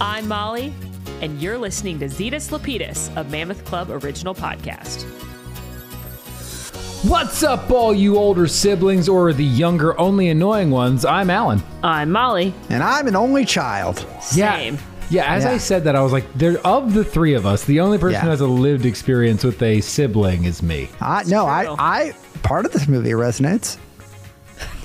I'm Molly, and you're listening to Zetus Lapidus, a Mammoth Club original podcast. What's up, all you older siblings or the younger, only annoying ones? I'm Alan. I'm Molly. And I'm an only child. Same. Yeah. Yeah, as I said that, I was like, there of the three of us, the only person Yeah. who has a lived experience with a sibling is me. I no, I. I part of this movie resonates.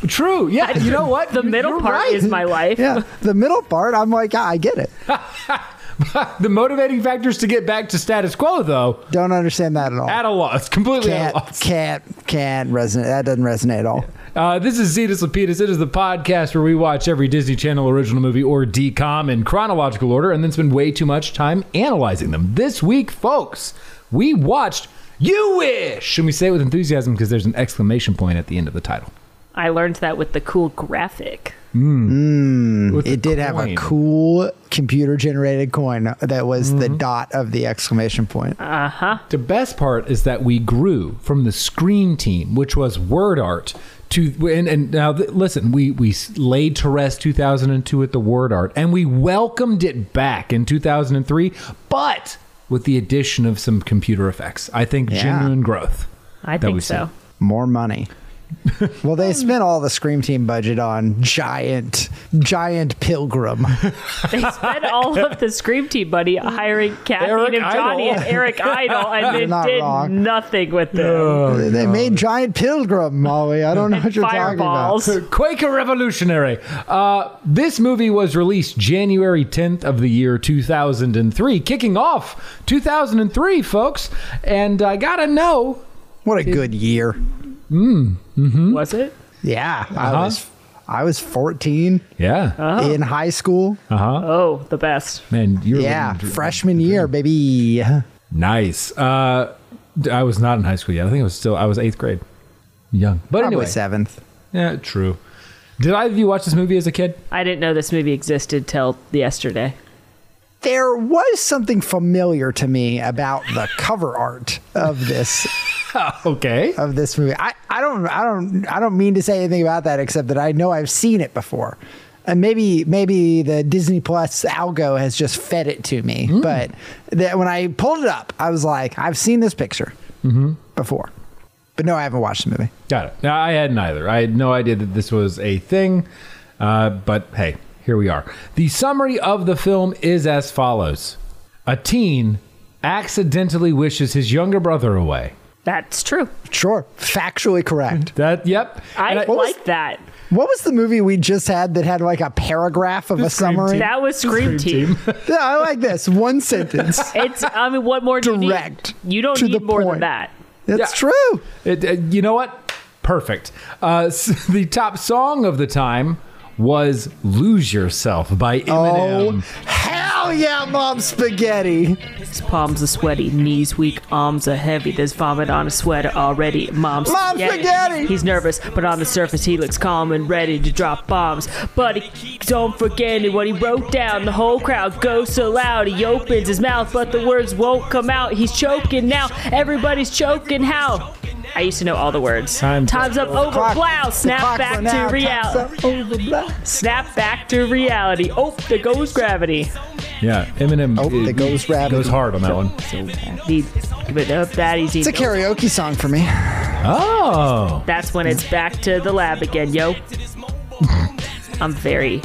True. Yeah. You know what? The middle You're part right. is my life. Yeah, the middle part, I'm like, I I get it. the motivating factors to get back to status quo, though, Don't understand that at all. at a loss, completely at a can't loss. can't can't resonate. That doesn't resonate at all. Uh, this is Zetus Lapidus. It is the podcast where we watch every Disney Channel original movie or DCOM in chronological order and then spend way too much time analyzing them. This week, folks, we watched You Wish! And we say it with enthusiasm because there's an exclamation point at the end of the title. I learned that with the cool graphic. With the It did have a cool computer generated coin that was the Mm-hmm. dot of the exclamation point. Uh huh. The best part is that we grew from the screen team, which was word art, to and, and now th- listen, we we laid to rest 2002 at the word art, and we welcomed it back in 2003, but with the addition of some computer effects. I think Yeah. genuine growth. I think was so. More money. Well, they spent all the Scream Team budget on giant, giant pilgrim. They spent all of the Scream Team money hiring Kathy Eric and Johnny and Eric Idle, and they not did wrong. nothing with them. they made giant pilgrim, Molly. I don't know what you're Fireballs. talking about. Quaker Revolutionary. Uh, this movie was released January 10th of the year 2003, kicking off 2003, folks. And I gotta know, What a good year. Was it? Yeah, I Uh-huh. was I was 14 yeah, in high school. Uh huh. Oh, the best. man, you're yeah, living- freshman year, baby. Nice. Uh, I was not in high school yet. I think I was still. I was eighth grade, young. But Probably anyway, seventh. yeah, true. Did either of you watch this movie as a kid? I didn't know this movie existed till yesterday. There was something familiar to me about the cover art of this Okay. of this movie. I, I don't I don't I don't mean to say anything about that except that I know I've seen it before. And maybe maybe the Disney Plus algo has just fed it to me. But that when I pulled it up, I was like, I've seen this picture before. But no, I haven't watched the movie. Got it. Now, I hadn't either. I had no idea that this was a thing. Uh, but hey, here we are. The summary of the film is as follows A teen accidentally wishes his younger brother away. That's true. Sure. Factually correct. That, yep. I, And like that. what was the movie we just had that had like a paragraph of a summary? Team. That was Scream, Team. Yeah, I like this. One sentence. It's. I mean, what more do you Direct need? You don't to need the more than that. That's Yeah. true. It, uh, you know what? Perfect. Uh, the top song of the time was "Lose Yourself" by Eminem. Oh, hell yeah, Mom Spaghetti. His palms are sweaty, knees weak, arms are heavy. There's vomit on his sweater already. Mom's Mom spaghetti! He's nervous, but on the surface he looks calm and ready to drop bombs. But he don't forget it. What he wrote down, the whole crowd goes so loud. He opens his mouth, but the words won't come out. He's choking now. Everybody's choking. How? I used to know all the words. Time's Time's up. Over. Clock- Blow. Snap back run to reality. Time's up. Over. Blah. Snap back to reality. Oh, there goes gravity. Yeah, Eminem. Oh, there goes Rabbit. Goes hard on that one. Need give it up that easy. It's a karaoke song for me. Oh, That's when it's back to the lab again, yo. I'm very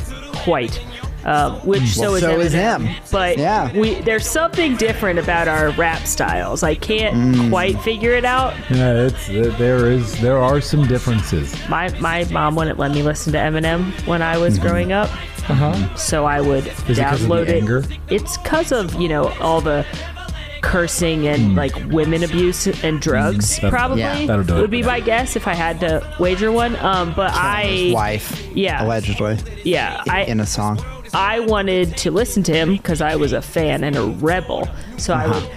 white. Um, which so Well, is so is him. But Yeah. we there's something different about our rap styles. I can't quite figure it out. yeah. It's uh, there is there are some differences. My my mom wouldn't let me listen to Eminem when I was growing up. Uh huh. So I would Is it 'cause of the download it. anger? It's because of you know all the cursing and like women abuse and drugs. That'll- probably yeah, that'll do it. would be my guess if I had to wager one. Um, but His I wife. yeah. Allegedly. yeah I In a song. I wanted to listen to him because I was a fan and a rebel. So I would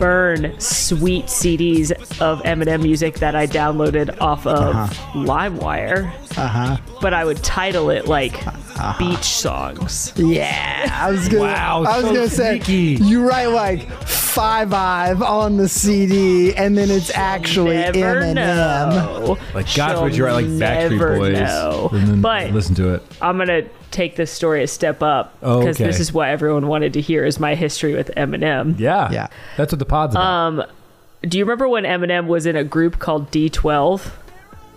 burn sweet CDs of Eminem music that I downloaded off of LimeWire. Uh huh. But I would title it like beach songs. Yeah, I was gonna. Wow, I was so gonna say you write like Five Five on the CD, and then it's actually Never Eminem. know. Like She'll Would You Write, like Backstreet Boys. know. And then But listen to it. I'm gonna take this story a step up Oh, because this is what everyone wanted to hear is my history with Eminem. Yeah. Yeah. That's what the pod's about. Um, do you remember when Eminem was in a group called D12?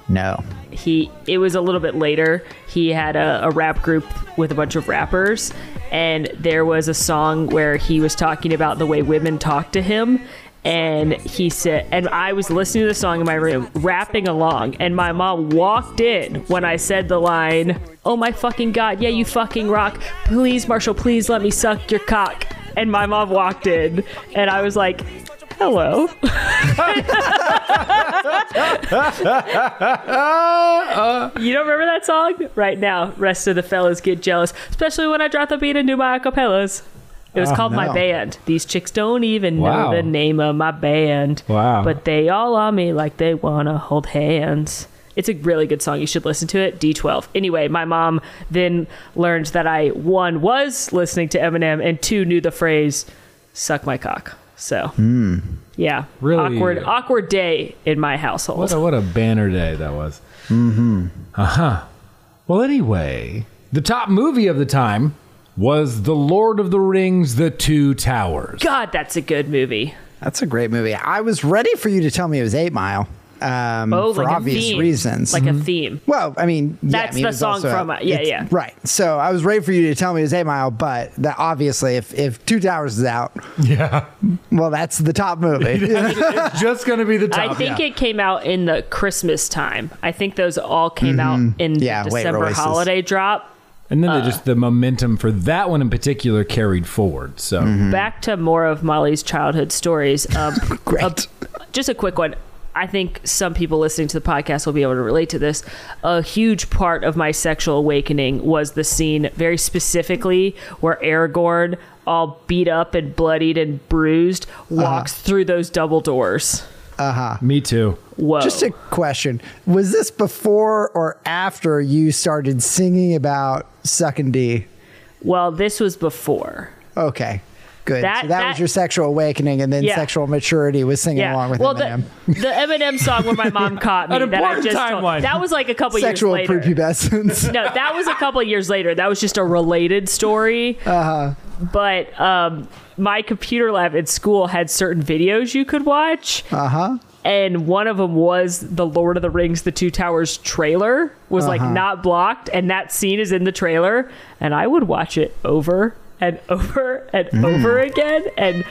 No. he it was a little bit later he had a, a rap group with a bunch of rappers and there was a song where he was talking about the way women talk to him and he said and i was listening to the song in my room rapping along and my mom walked in when i said the line oh my fucking god yeah you fucking rock please marshall please let me suck your cock and my mom walked in and i was like hello You don't remember that song? Right now, rest of the fellas get jealous, especially when I drop the beat and do my acapellas. It was oh, called My. Band. These chicks don't even Wow. know the name of my band. Wow. But they all on me like they want to hold hands. It's a really good song. You should listen to it. D12. Anyway, my mom then learned that I, one, was listening to Eminem, and two, knew the phrase, suck my cock. So, yeah. Really- Awkward, awkward day in my household. What a, what a banner day that was. Mm-hmm. Uh-huh. Well, anyway, the top movie of the time was The Lord of the Rings, The Two Towers. God, that's a good movie. That's a great movie. I was ready for you to tell me it was Eight Mile. Um, Oh, for like obvious a theme. reasons. Like a theme. Well, I mean, yeah, That's I mean, the song also from, uh, yeah, yeah. right. So I was ready for you to tell me it was Eight Mile, but that obviously, if if Two Towers is out, Yeah. well, that's the top movie. it's just going to be the top. I think it came out in the Christmas time. I think those all came out in Yeah, the December releases. holiday drop. And then Uh. just the momentum for that one in particular carried forward. So Mm-hmm. Back to more of Molly's childhood stories. Um, Great. a- just a quick one. I think some people listening to the podcast will be able to relate to this. A huge part of my sexual awakening was the scene, very specifically, where Aragorn, all beat up and bloodied and bruised, walks through those double doors. Uh huh. Me too. Whoa. Just a question: Was this before or after you started singing about sucking D? well, this was before. Okay, good. That- so that, that- was your sexual awakening, and then Yeah. sexual maturity was singing along with well, Eminem. The, the Eminem song where my mom caught me An that I important just timeline. told, that was like a couple Sexual years later. Sexual prepubescence. No, that was a couple of years later. That was just a related story. Uh-huh. But um, my computer lab at school had certain videos you could watch. Uh huh. And one of them was the Lord of the Rings, The Two Towers trailer was like Uh-huh. not blocked, and that scene is in the trailer. And I would watch it over and over and Hmm. over again, and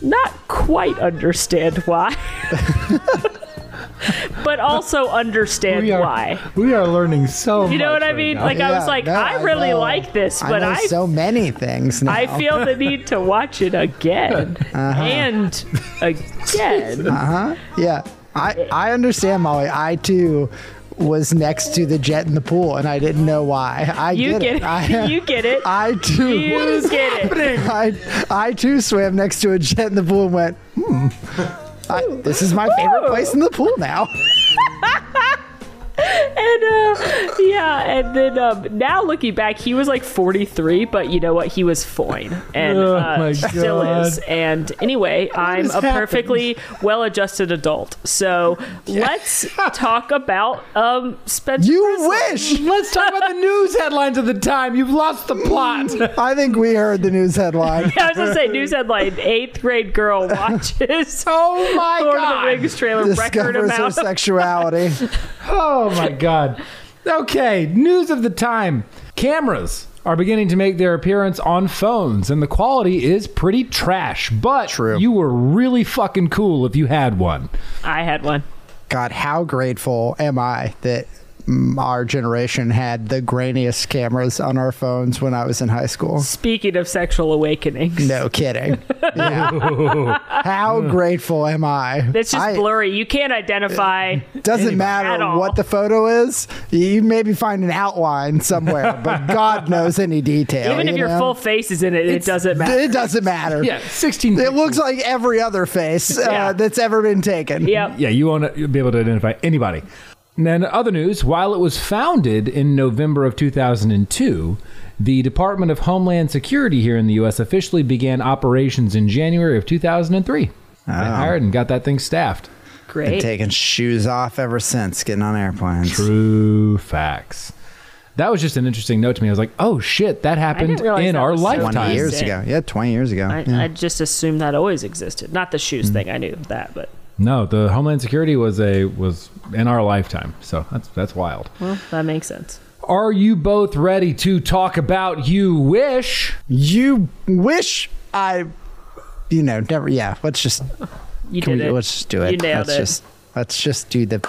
not quite understand why, but also understand We are, why. we are learning so much. You know what I mean? now. Like I was like, no, I really know- like this, but I know I so many things now. I feel the need to watch it again Uh-huh. and again. Uh huh. Yeah, I I understand, Molly. I too was next to the jet in the pool, and I didn't know why. I You get, get it. I, you get it. I too. You get it. I I too swam next to a jet in the pool and went, hmm. I, this is my favorite place in the pool now. And uh, yeah, and then um, now looking back, he was like 43, but you know what? He was fine and Oh uh, still is. And anyway, I'm a happened? perfectly well-adjusted adult. So let's talk about um, Spencer. You Breslin. wish. Let's talk about the news headlines of the time. You've lost the plot. I think we heard the news headline. I was gonna say news headline: eighth grade girl watches oh my Lord of the Rings trailer record Discovers her amount. of- sexuality. Oh Oh my god. Okay, news of the time. Cameras are beginning to make their appearance on phones, and the quality is pretty trash. But True. you were really fucking cool if you had one. I had one. God, how grateful am I that our generation had the grainiest cameras on our phones when I was in high school. Speaking of sexual awakenings, No kidding. Yeah. How grateful am I? it's just I- blurry. You can't identify. Doesn't at matter what the photo is. You maybe find an outline somewhere, but God knows any detail. Even if you your full face is in it, it doesn't matter. it doesn't matter. Yeah, 16. It looks like every other face uh, Yeah. that's ever been taken. Yep. Yeah, you won't be able to identify anybody. And then other news, while it was founded in November of 2002, The Department of Homeland Security here in the U.S. officially began operations in January of 2003. They hired and got that thing staffed. Great. Been Great. taking shoes off ever since getting on airplanes. True facts. That was just an interesting note to me. I was like, oh shit, that happened in that our was lifetime. 20 years ago. Yeah, 20 years ago. I, yeah. I just assumed that always existed. Not the shoes Mm. thing. I knew that, but No, the Homeland Security was a was in our lifetime. So that's that's wild. well, that makes sense. Are you both ready to talk about You Wish? you wish I, you know, never. Yeah, let's just You did we, it. let's just do it. You nailed let's it. just let's just do the.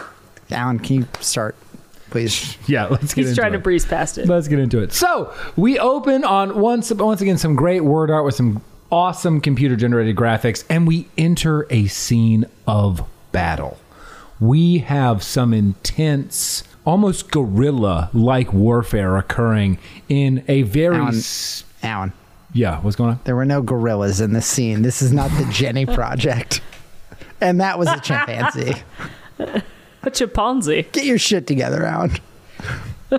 Alan, can you start, please? Yeah, let's get He's into trying it. to breeze past it. Let's get into it. So we open on once once again some great word art with some awesome computer generated graphics, and we enter a scene of battle. We have some intense, almost guerrilla like warfare occurring in a very Alan. s- Alan, yeah. What's going on? there were no gorillas in this scene. This is not the Jennie Project, and that was a chimpanzee. A chimpanzee. Get your shit together, Alan.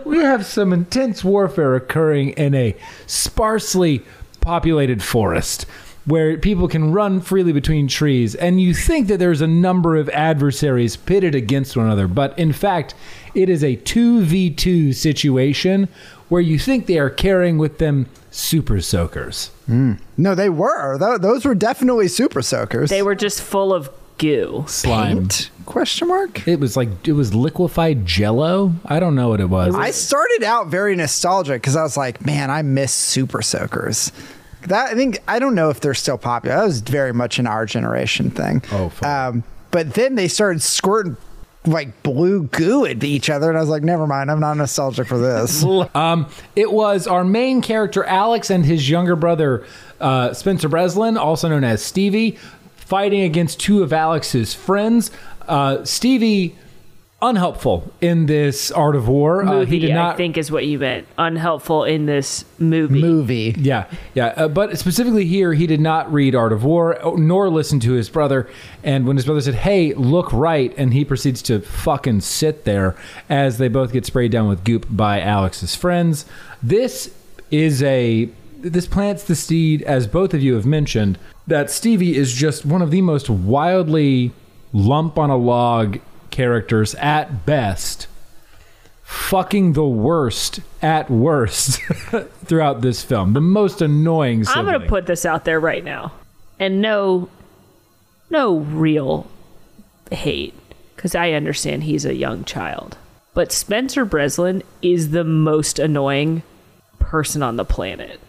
we have some intense warfare occurring in a sparsely populated forest where people can run freely between trees and you think that there's a number of adversaries pitted against one another but in fact it is a 2v2 situation where you think they are carrying with them super soakers mm. No, they were. Tho- Those were definitely super soakers. They were just full of goo. slime Paint? Question mark. it was like it was liquefied jello i don't know what it was I started out very nostalgic because I was like, man, I miss super soakers. That I think I don't know if they're still popular. That was very much an our generation thing. Oh, fine. um, but then they started squirting like blue goo at each other, and I was like, never mind, I'm not nostalgic for this. Um, it was our main character Alex and his younger brother uh, Spencer Breslin, also known as Stevie, fighting against two of Alex's friends. Uh, Stevie, unhelpful in this art of war. Uh, he did not. I think, is what you meant. Unhelpful in this movie. Movie. Yeah, yeah. Uh, but specifically here, he did not read Art of War nor listen to his brother. And when his brother said, "Hey, look right," and he proceeds to fucking sit there as they both get sprayed down with goop by Alex's friends. This is a this plants the seed, as both of you have mentioned, that Stevie is just one of the most wildly lump on a log characters at best fucking the worst at worst throughout this film. The most annoying. I'm going to put this out there right now. And no no real hate cuz I understand he's a young child. But Spencer Breslin is the most annoying person on the planet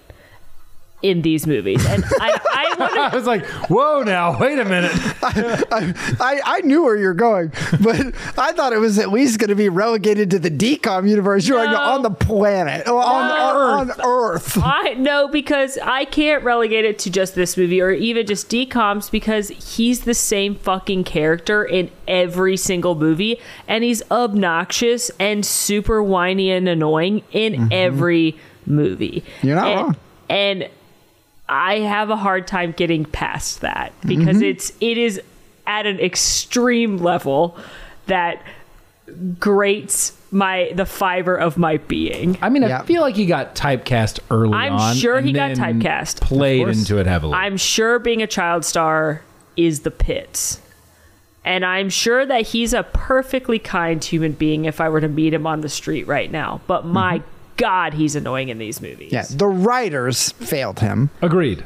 in these movies. And I, I want I was like, "Whoa, now wait a minute." I, I, I knew where you're going, but I thought it was at least going to be relegated to the DCOM universe. You're No. on the planet, on, on, on Earth. I no, because I can't relegate it to just this movie or even just DComs because he's the same fucking character in every single movie and he's obnoxious and super whiny and annoying in mm-hmm. every movie. You're not and, wrong. And I have a hard time getting past that because mm-hmm. it's it is at an extreme level that grates my the fiber of my being. I mean, I feel like he got typecast early I'm on. sure and he got typecast. Played into it heavily. I'm sure being a child star is the pits. And I'm sure that he's a perfectly kind human being if I were to meet him on the street right now. But my mm-hmm. God, he's annoying in these movies. Yeah, the writers failed him. Agreed.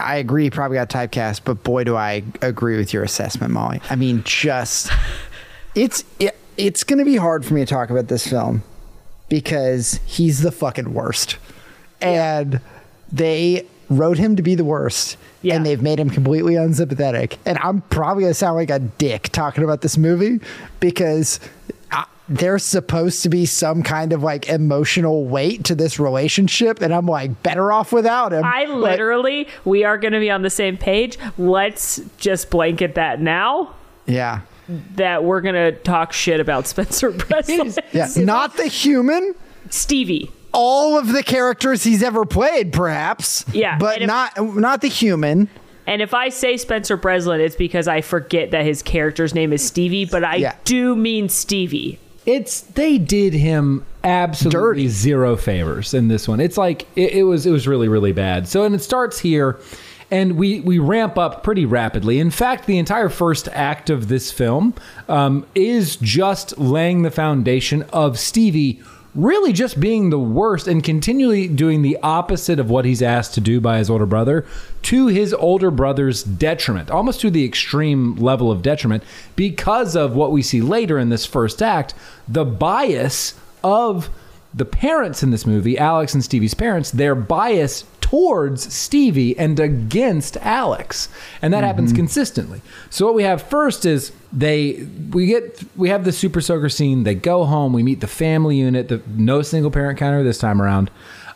I agree, he probably got typecast, but boy, do I agree with your assessment, Molly. I mean, just it's it, it's going to be hard for me to talk about this film because he's the fucking worst, and they wrote him to be the worst. Yeah. And they've made him completely unsympathetic. And I'm probably gonna sound like a dick talking about this movie because I, there's supposed to be some kind of like emotional weight to this relationship, and I'm like better off without him. I literally, we are going to be on the same page. Let's just blanket that now yeah. that we're going to talk shit about Spencer Breslin. Yeah, not the human. Stevie. All of the characters he's ever played, perhaps. Yeah, but if- not not the human. And if I say Spencer Breslin, it's because I forget that his character's name is Stevie, but I Yeah. do mean Stevie. It's they did him absolutely Dirty. zero favors in this one. It's like it, it was it was really really bad. So and it starts here and we we ramp up pretty rapidly. In fact, the entire first act of this film um, is just laying the foundation of Stevie really just being the worst and continually doing the opposite of what he's asked to do by his older brother to his older brother's detriment, almost to the extreme level of detriment because of what we see later in this first act, the bias of the parents in this movie, Alex and Stevie's parents, their bias towards Stevie and against Alex. And that happens consistently. So what we have first is they we get we have the super soaker scene, they go home, we meet the family unit, the no single parent counter this time around.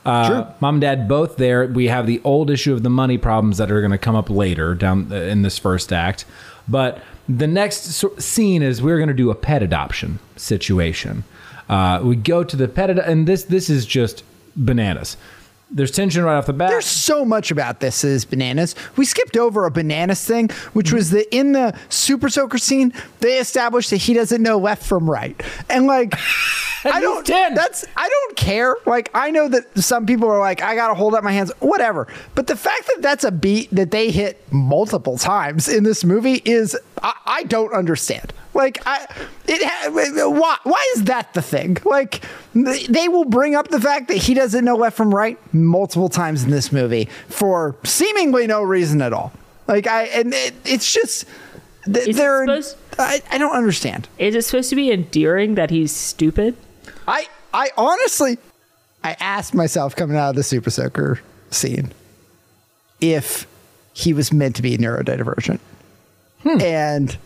Uh, Sure. Mom and dad both there. We have the old issue of the money problems that are going to come up later down uh, in this first act. But the next scene is we're going to do a pet adoption situation. Uh, we go to the pet, ad- and this this is just bananas. There's tension right off the bat. There's so much about this is bananas. We skipped over a bananas thing, which was that in the Super Soaker scene, they established that he doesn't know left from right, and like. I don't. 10. That's. I don't care. Like I know that some people are like, I gotta hold up my hands, whatever. But the fact that that's a beat that they hit multiple times in this movie is, I, I don't understand. Like I, it. Why? Why is that the thing? Like they will bring up the fact that he doesn't know left from right multiple times in this movie for seemingly no reason at all. Like I, and it, it's just. th- Is it They're, supposed- I, I don't understand. Is it supposed to be endearing that he's stupid? I I honestly I asked myself coming out of the Super Soaker scene if he was meant to be a neurodivergent. And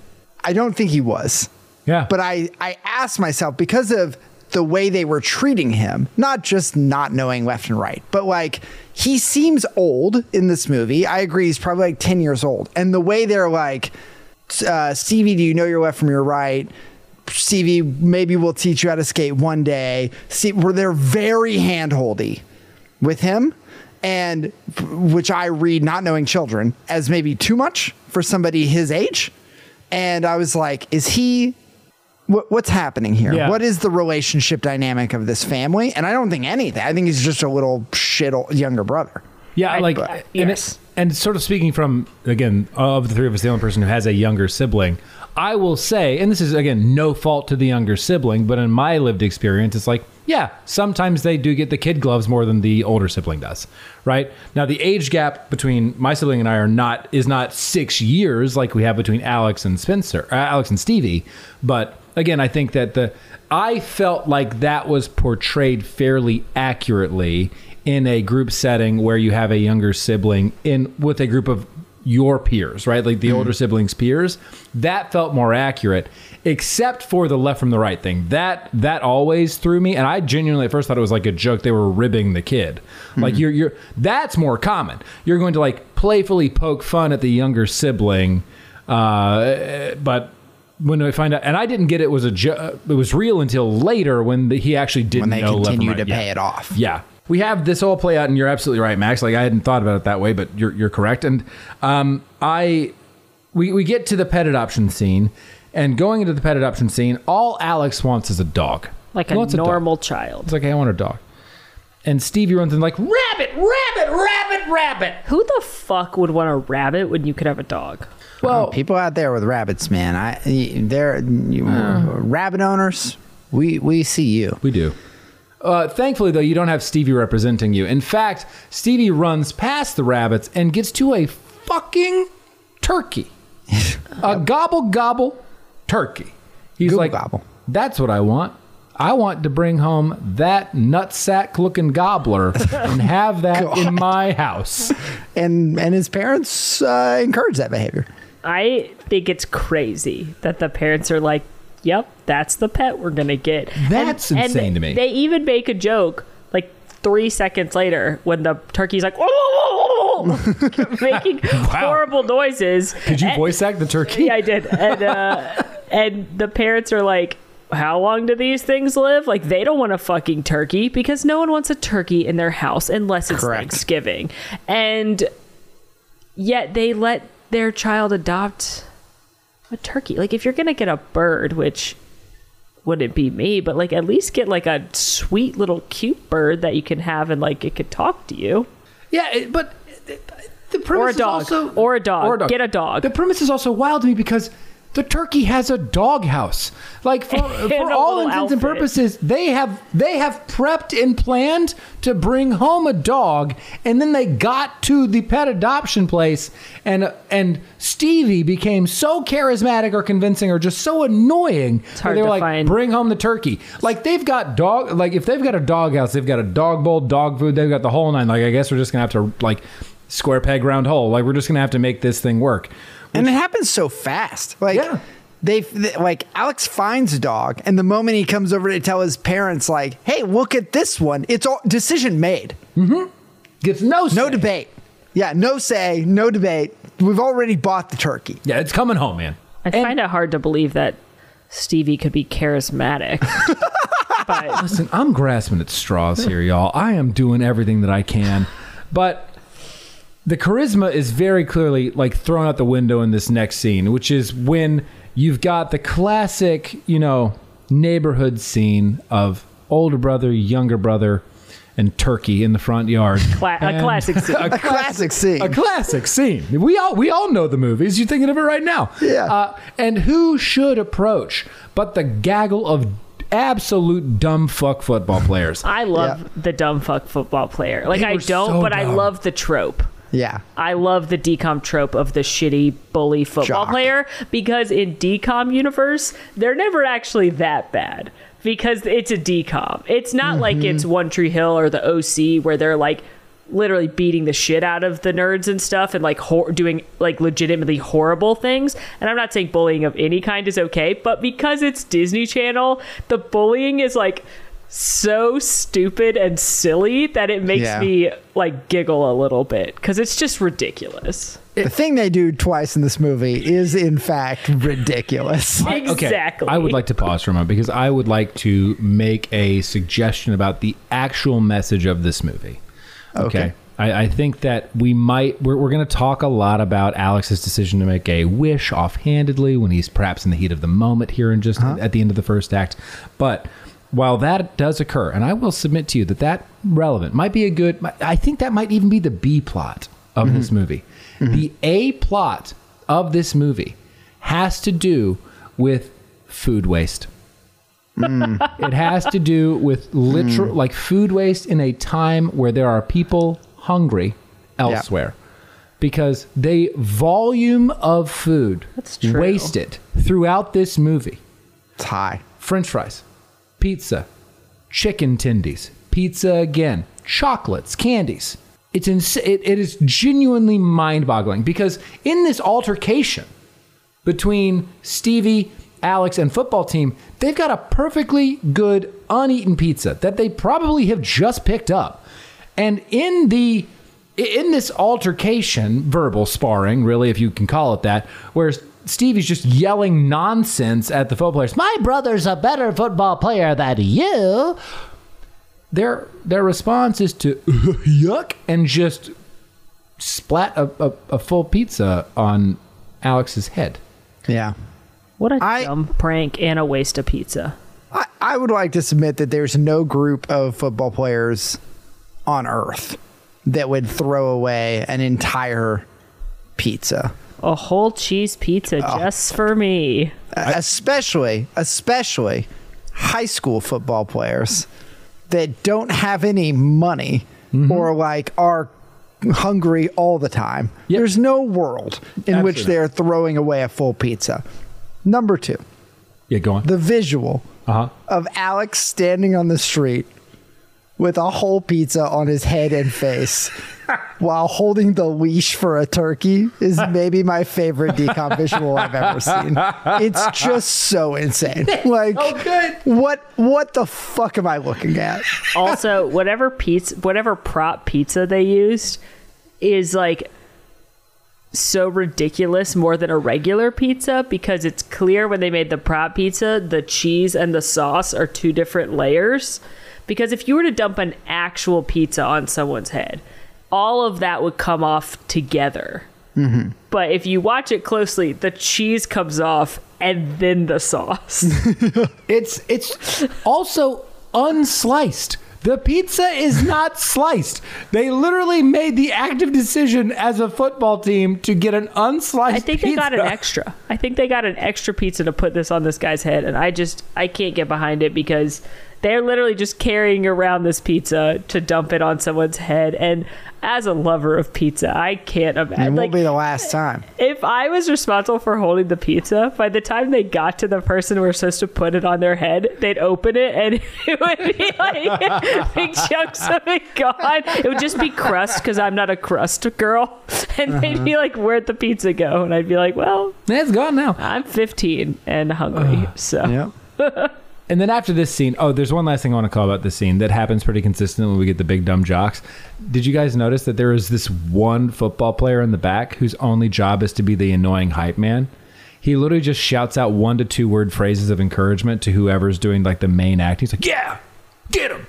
I don't think he was. yeah, But I, I asked myself because of the way they were treating him, not just not knowing left and right, but like he seems old in this movie. I agree, he's probably like 10 years old. And the way they're like, uh, Stevie, do you know your left from your right? Stevie, maybe we'll teach you how to skate one day. See, where they're very handholdy with him, and which I read, not knowing children, as maybe too much for somebody his age. And I was like, is he? What, what's happening here? Yeah. What is the relationship dynamic of this family? And I don't think anything. I think he's just a little shit old, younger brother. Yeah, like but- and, yes. it, and sort of speaking from again of the three of us, the only person who has a younger sibling. I will say, and this is again no fault to the younger sibling, but in my lived experience, it's like yeah, sometimes they do get the kid gloves more than the older sibling does, right? Now the age gap between my sibling and I are not is not six years like we have between Alex and Spencer, uh, Alex and Stevie, but again, I think that the I felt like that was portrayed fairly accurately in a group setting where you have a younger sibling in with a group of your peers, right? Like the older siblings' peers. That felt more accurate, except for the left from the right thing. That that always threw me, and I genuinely at first thought it was like a joke. They were ribbing the kid. Like you're you're that's more common. You're going to like playfully poke fun at the younger sibling, uh, but. When I find out, and I didn't get it was a jo- it was real until later when the, he actually didn't When they know continue right. to Yeah. pay it off. Yeah. We have this all play out, and you're absolutely right, Max. Like I hadn't thought about it that way, but you're you're correct. And um, I we we get to the pet adoption scene, and going into the pet adoption scene, all Alex wants is a dog. Like He a wants dog. normal child. It's like hey, I want a dog. And Stevie runs in like rabbit, rabbit, rabbit, rabbit. Who the fuck would want a rabbit when you could have a dog? Well, people out there with rabbits, man. I they're you, rabbit owners. We we see you. We do. Uh, thankfully, though, you don't have Stevie representing you. In fact, Stevie runs past the rabbits and gets to a fucking turkey. a gobble gobble turkey. He's Gobble like, gobble. that's what I want. I want to bring home that nutsack looking gobbler and have that in my house. And and his parents uh, encourage that behavior. I think it's crazy that the parents are like, "Yep, that's the pet we're gonna get." That's insane to me. They even make a joke like three seconds later when the turkey's like making horrible noises. Did you And- voice act the turkey? Yeah, I did. And uh, and the parents are like, "How long do these things live?" Like they don't want a fucking turkey because no one wants a turkey in their house unless it's Correct. Thanksgiving. And yet they let their child adopt a turkey. Like if you're gonna get a bird, which wouldn't be me, but like at least get like a sweet little cute bird that you can have and like it could talk to you. Yeah, but the premise Or a is dog. also Or a dog. Get a dog. The premise is also wild to me because the turkey has a dog house. Like for, for all little intents and purposes, they have they have prepped and planned to bring home a dog, and then they got to the pet adoption place, and and Stevie became so charismatic or convincing or just so annoying. It's hard they were to like, find. bring home the turkey. Like they've got dog. Like if they've got a dog house, they've got a dog bowl, dog food. They've got the whole nine. Like I guess we're just gonna have to like square peg round hole. Like we're just gonna have to make this thing work. and it happens so fast. Like Yeah. they they- like Alex finds a dog, and the moment he comes over to tell his parents, like, "Hey, look at this one," it's all decision made, Mm-hmm. Gets no no debate. Yeah, no say, no debate. We've already bought the turkey. Yeah, it's coming home, man. I And- find it hard to believe that Stevie could be charismatic. but Listen, I'm grasping at straws here, y'all. I am doing everything that I can, but the charisma is very clearly like thrown out the window in this next scene, which is when you've got the classic, you know, neighborhood scene of older brother, younger brother, and turkey in the front yard. cla- a classic scene. A classic scene. A classic scene. We all we all know the movies. You're thinking of it right now. Yeah. Uh, and who should approach but the gaggle of absolute dumb fuck football players? I love Yeah. the dumb fuck football player. Like They I don't, so but I love the trope. Yeah. I love the DCOM trope of the shitty bully football Jock. player because in DCOM universe they're never actually that bad because it's a DCOM. It's not like Mm-hmm. it's One Tree Hill or the OC where they're like literally beating the shit out of the nerds and stuff and like hor- doing like legitimately horrible things. And I'm not saying bullying of any kind is okay, but because it's Disney Channel, the bullying is like so stupid and silly that it makes Yeah. me like giggle a little bit because it's just ridiculous. The thing they do twice in this movie is, in fact, ridiculous. Exactly. I would like to pause for a moment because I would like to make a suggestion about the actual message of this movie. Okay. I, I think that we might, we're, we're going to talk a lot about Alex's decision to make a wish offhandedly when he's perhaps in the heat of the moment here and just uh-huh. at the end of the first act. But while that does occur, and I will submit to you that that relevant might be a good, I think that might even be the B plot of this mm-hmm. movie. Mm-hmm. The A plot of this movie has to do with food waste. Mm. it has to do with literal, mm. like food waste in a time where there are people hungry elsewhere. Because they volume of food wasted throughout this movie. It's high. French fries, pizza, chicken tendies, pizza again, chocolates, candies. It's ins- it, it is genuinely mind-boggling because in this altercation between Stevie, Alex, and football team, they've got a perfectly good uneaten pizza that they probably have just picked up. And in the in this altercation, verbal sparring, really, if you can call it that, where Stevie's just yelling nonsense at the football players. My brother's a better football player than you. Their their response is to yuck and just splat a, a, a full pizza on Alex's head. Yeah. What a I- dumb prank and a waste of pizza. I, I would like to submit that there's no group of football players on earth that would throw away an entire pizza. A whole cheese pizza Oh. just for me. especially especially high school football players that don't have any money Mm-hmm. or like are hungry all the time. Yep. There's no world in which they're throwing away a full pizza. Number 2, Yeah, go on. the visual Uh huh. of Alex standing on the street with a whole pizza on his head and face while holding the leash for a turkey is maybe my favorite DCOM visual I've ever seen. It's just so insane. Oh, like good. what what the fuck am I looking at? Also, whatever pizza, whatever prop pizza they used is like so ridiculous more than a regular pizza because it's clear when they made the prop pizza, the cheese and the sauce are two different layers. Because if you were to dump an actual pizza on someone's head, all of that would come off together. Mm-hmm. But if you watch it closely, the cheese comes off and then the sauce. It's it's also unsliced. The pizza is not sliced. They literally made the active decision as a football team to get an unsliced. I think they got an extra. I think they got an extra pizza to put this on this guy's head, and I just I can't get behind it because they're literally just carrying around this pizza to dump it on someone's head. And as a lover of pizza, I can't imagine. It imagine. won't Like, be the last time. if I was responsible for holding the pizza, by the time they got to the person who was supposed to put it on their head, they'd open it and it would be like big chunks of it gone. It would just be crust because I'm not a crust girl. And they'd be uh-huh. like, Where'd the pizza go? And I'd be like, Well, It's gone now. I'm 15 and hungry. So Yep. And then after this scene, oh, there's one last thing I want to call about this scene that happens pretty consistently when we get the big dumb jocks. Did you guys notice that there is this one football player in the back whose only job is to be the annoying hype man? He literally just shouts out one to two word phrases of encouragement to whoever's doing like the main act. He's like, "Yeah, get him,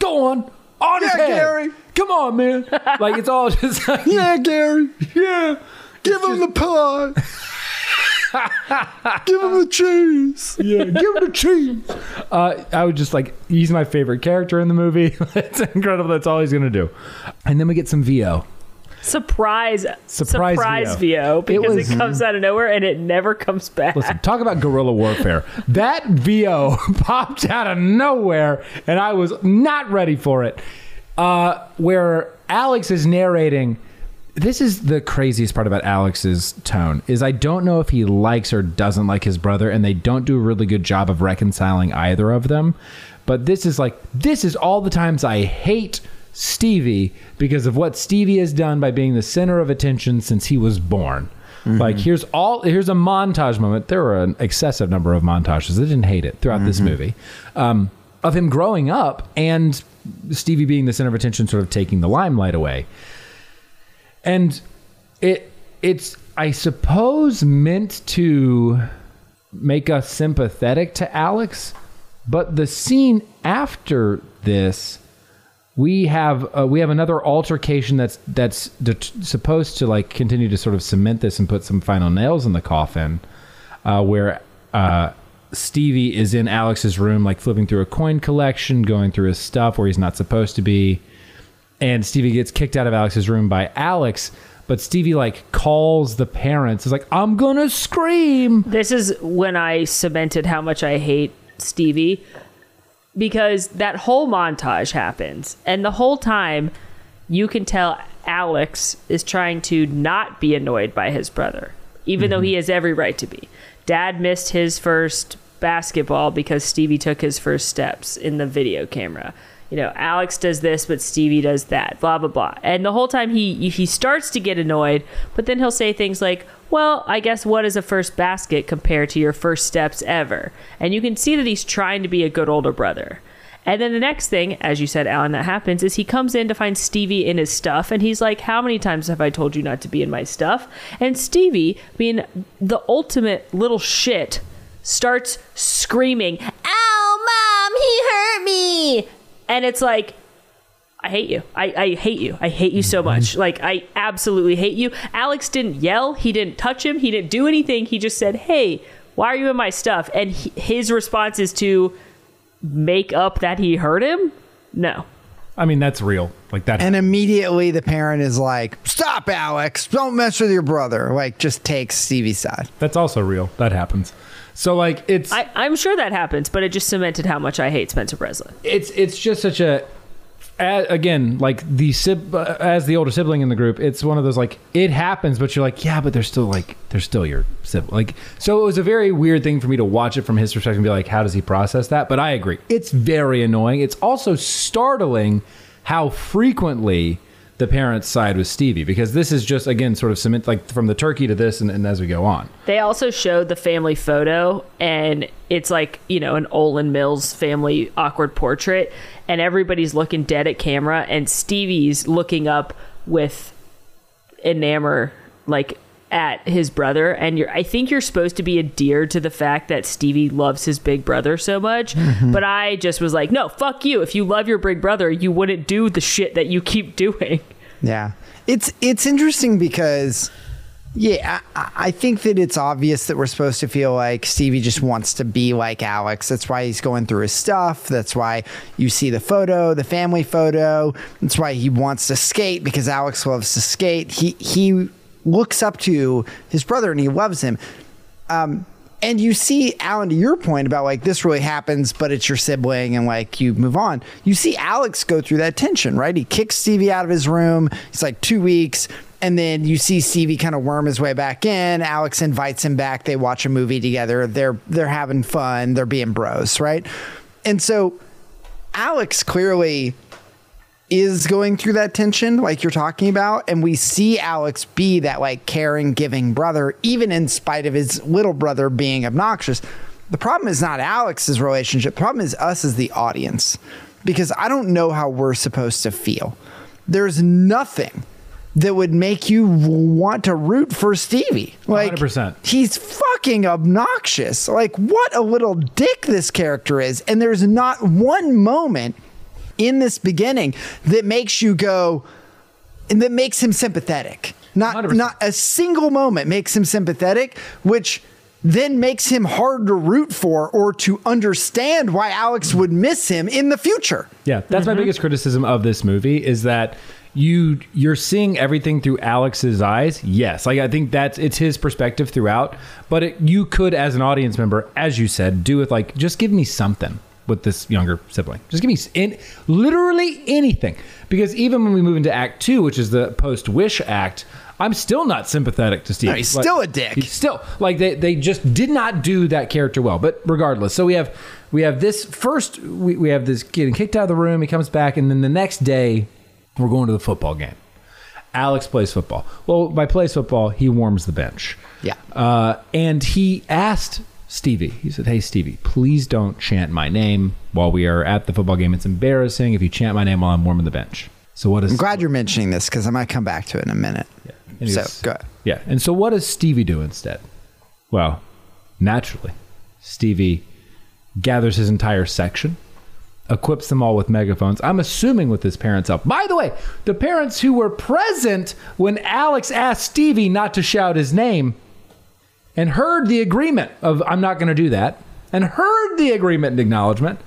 go on, on his head, Gary. come on, man." like it's all just like, Yeah, Gary. yeah. Give him the pie. Give him the cheese. Yeah, give him a cheese. Uh, I would just like he's my favorite character in the movie. it's incredible. That's all he's gonna do. And then we get some VO. surprise, Surprise surprise VO. VO, because it, was- comes out of nowhere and it never comes back. Listen, talk about guerrilla warfare. That VO popped out of nowhere, and I was not ready for it. Uh, where Alex is narrating. This is the craziest part about Alex's tone is I don't know if he likes or doesn't like his brother, and they don't do a really good job of reconciling either of them. But this is like this is all the times I hate Stevie because of what Stevie has done by being the center of attention since he was born. Like here's all here's a montage moment. There were an excessive number of montages. I didn't hate it throughout this movie um, of him growing up and Stevie being the center of attention, sort of taking the limelight away. And it it's I suppose meant to make us sympathetic to Alex, but the scene after this we have uh, we have another altercation that's that's det- supposed to like continue to sort of cement this and put some final nails in the coffin, uh, where uh, Stevie is in Alex's room, like flipping through a coin collection, going through his stuff where he's not supposed to be, and Stevie gets kicked out of Alex's room by Alex. But Stevie like calls the parents. Is like, "I'm gonna scream." This is when I cemented how much I hate Stevie because that whole montage happens, and the whole time you can tell Alex is trying to not be annoyed by his brother, even though he mm-hmm. has every right to be. Dad missed his first basketball because Stevie took his first steps in the video camera. You know, Alex does this, but Stevie does that. Blah blah blah. And the whole time he he starts to get annoyed, but then he'll say things like, "Well, I guess what is a first basket compared to your first steps ever?" And you can see that he's trying to be a good older brother. And then the next thing, as you said, Alan, that happens is he comes in to find Stevie in his stuff, and he's like, How many times have I told you not to be in my stuff? And Stevie, being the ultimate little shit, starts screaming, Ow, mom, he hurt me. And it's like, I hate you. I, I hate you. I hate you so mm-hmm. much. Like, I absolutely hate you. Alex didn't yell. He didn't touch him. He didn't do anything. He just said, Hey, why are you in my stuff? And he, his response is to make up that he hurt him? No. I mean, that's real. Like that. And immediately the parent is like, "Stop, Alex! Don't mess with your brother." Like, just takes Stevie's side. that's also real. That happens. So like, it's I, I'm sure that happens, but it just cemented how much I hate Spencer Breslin. it's it's just such a a- again like the sib- uh, as the older sibling in the group it's one of those like it happens but you're like yeah but they're still like they're still your sibling like so it was a very weird thing for me to watch it from his perspective and be like how does he process that? But i agree. It's very annoying. It's also startling how frequently the parents side with stevie because this is just again sort of cement like from the turkey to this and, and as we go on. They also showed the family photo, and it's like, you know, an Olan Mills family awkward portrait, and everybody's looking dead at camera, and Stevie's looking up with enamor, like, at his brother and you're I think you're supposed to be endeared to the fact that Stevie loves his big brother so much mm-hmm. but I just was like no fuck you if you love your big brother you wouldn't do the shit that you keep doing Yeah. It's it's interesting because Yeah, I, I think that it's obvious that we're supposed to feel like Stevie just wants to be like Alex. That's why he's going through his stuff. That's why you see the photo, the family photo. That's why he wants to skate because Alex loves to skate. He he looks up to his brother and he loves him. Um, and you see Alan to your point about like this really happens, but it's your sibling and like you move on. You see Alex go through that tension, right? He kicks Stevie out of his room. He's like two weeks. And then you see Stevie kind of worm his way back in. Alex invites him back. They watch a movie together. They're they're having fun. They're being bros, right? And so Alex clearly is going through that tension like you're talking about and we see Alex be that like caring giving brother even in spite of his little brother being obnoxious the problem is not Alex's relationship the problem is us as the audience because I don't know how we're supposed to feel there's nothing that would make you want to root for Stevie. Like 100%. he's fucking obnoxious. Like what a little dick this character is. And there's not one moment in this beginning that makes you go and that makes him sympathetic. Not 100%. not a single moment makes him sympathetic, which then makes him hard to root for or to understand why Alex would miss him in the future. Yeah, that's my mm-hmm. biggest criticism of this movie is that you you're seeing everything through Alex's eyes. Yes, like I think that's it's his perspective throughout, but it, you could as an audience member, as you said, do with like just give me something with this younger sibling. Just give me in, literally anything because even when we move into act 2, which is the post-wish act, I'm still not sympathetic to Steve. No, he's still a dick. He's still like they, they just did not do that character well but regardless so we have we have this first we, we have this getting kicked out of the room he comes back and then the next day we're going to the football game alex plays football well by plays football he warms the bench Yeah. uh, and he asked stevie he said hey stevie please don't chant my name while we are at the football game it's embarrassing if you chant my name while i'm warming the bench so what is I'm glad you're mentioning this because I might come back to it in a minute. And So was- go ahead. Yeah. And so what does Stevie do instead? Well, naturally, Stevie gathers his entire section, equips them all with megaphones. I'm assuming with his parents' help. By the way, the parents who were present when Alex asked Stevie not to shout his name and heard the agreement of I'm not going to do that and heard the agreement and acknowledgement,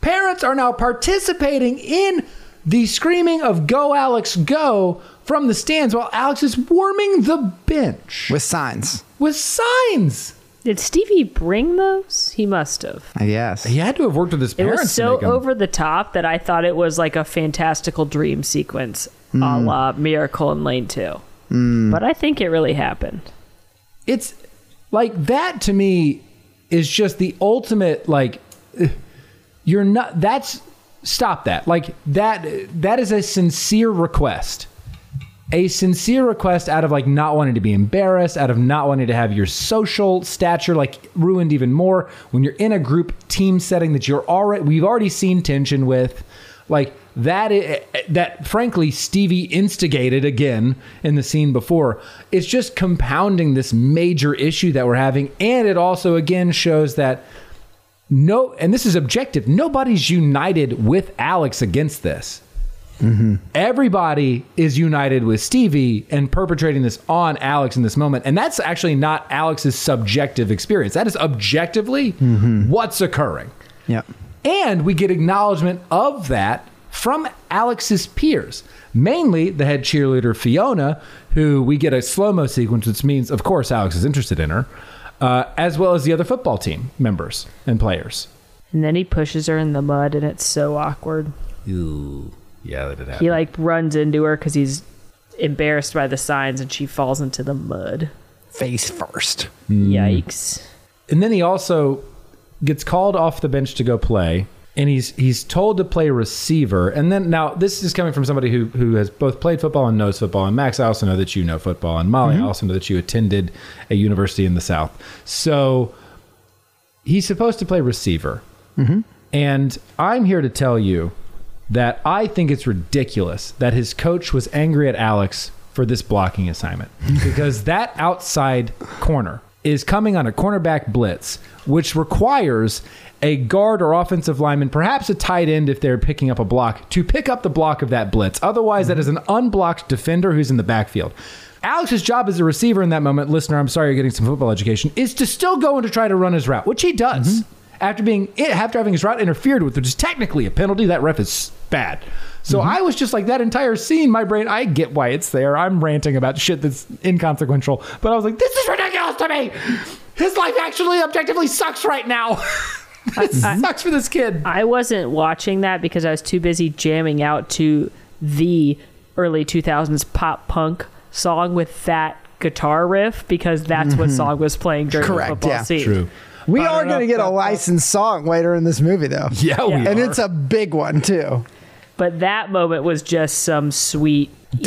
parents are now participating in the screaming of go Alex go from the stands while Alex is warming the bench With signs, with signs. Did Stevie bring those? He must have. Yes. He had to have worked with his parents. It parents. was to so over the top that I thought it was like a fantastical dream sequence a hmm. la Miracle in Lane 2. Hmm. But I think it really happened. it's like that to me is just the ultimate like you're not that's stop that. Like that that is a sincere request. A sincere request out of like not wanting to be embarrassed out of not wanting to have your social stature like ruined even more. When you're in a group team setting that you're already we've already seen tension with like that eh, eh, that frankly Stevie instigated again in the scene before it's just compounding this major issue that we're having and it also again shows that no and this is objective nobody's united with Alex against this mm-hmm. everybody is united with Stevie and perpetrating this on Alex in this moment. And that's actually not Alex's subjective experience. That is objectively mm-hmm. what's occurring. Yep. And we get acknowledgement of that from Alex's peers, mainly the head cheerleader Fiona, who we get a slow mo sequence, which means, of course, Alex is interested in her, uh, as well as the other football team members and players. And then he pushes her in the mud and it's so awkward. Ooh. Yeah, that did happen. He like runs into her because he's embarrassed by the signs and she falls into the mud. Face first. Yikes. and then he also gets called off the bench to go play and he's he's told to play receiver. And then now this is coming from somebody who who has both played football and knows football. And max i also know that you know football. And molly mm-hmm. i also know that you attended a university in the south. So he's supposed to play receiver. Mm-hmm. And i'm here to tell you that i think it's ridiculous that his coach was angry at alex for this blocking assignment. Because that outside corner is coming on a cornerback blitz, which requires a guard or offensive lineman, perhaps a tight end if they're picking up a block, to pick up the block of that blitz. Otherwise, that is an unblocked defender who's in the backfield. Alex's job as a receiver in that moment, listener, I'm sorry you're getting some football education, is to still go and to try to run his route, which he does. Mm-hmm. After being after having his route interfered with, which is technically a penalty, that ref is bad. So mm-hmm. I was just like that entire scene. My brain, I get why it's there. I'm ranting about shit that's inconsequential, but I was like, this is ridiculous to me. His life actually objectively sucks right now. it sucks for this kid. I wasn't watching that because I was too busy jamming out to the early 2000s pop punk song with that guitar riff because that's what mm-hmm. song was playing during Correct, the football yeah. scene. True. We are going to get a licensed song later in this movie, though. Yeah, we are And are. it's a big one, too. But that moment was just some sweet.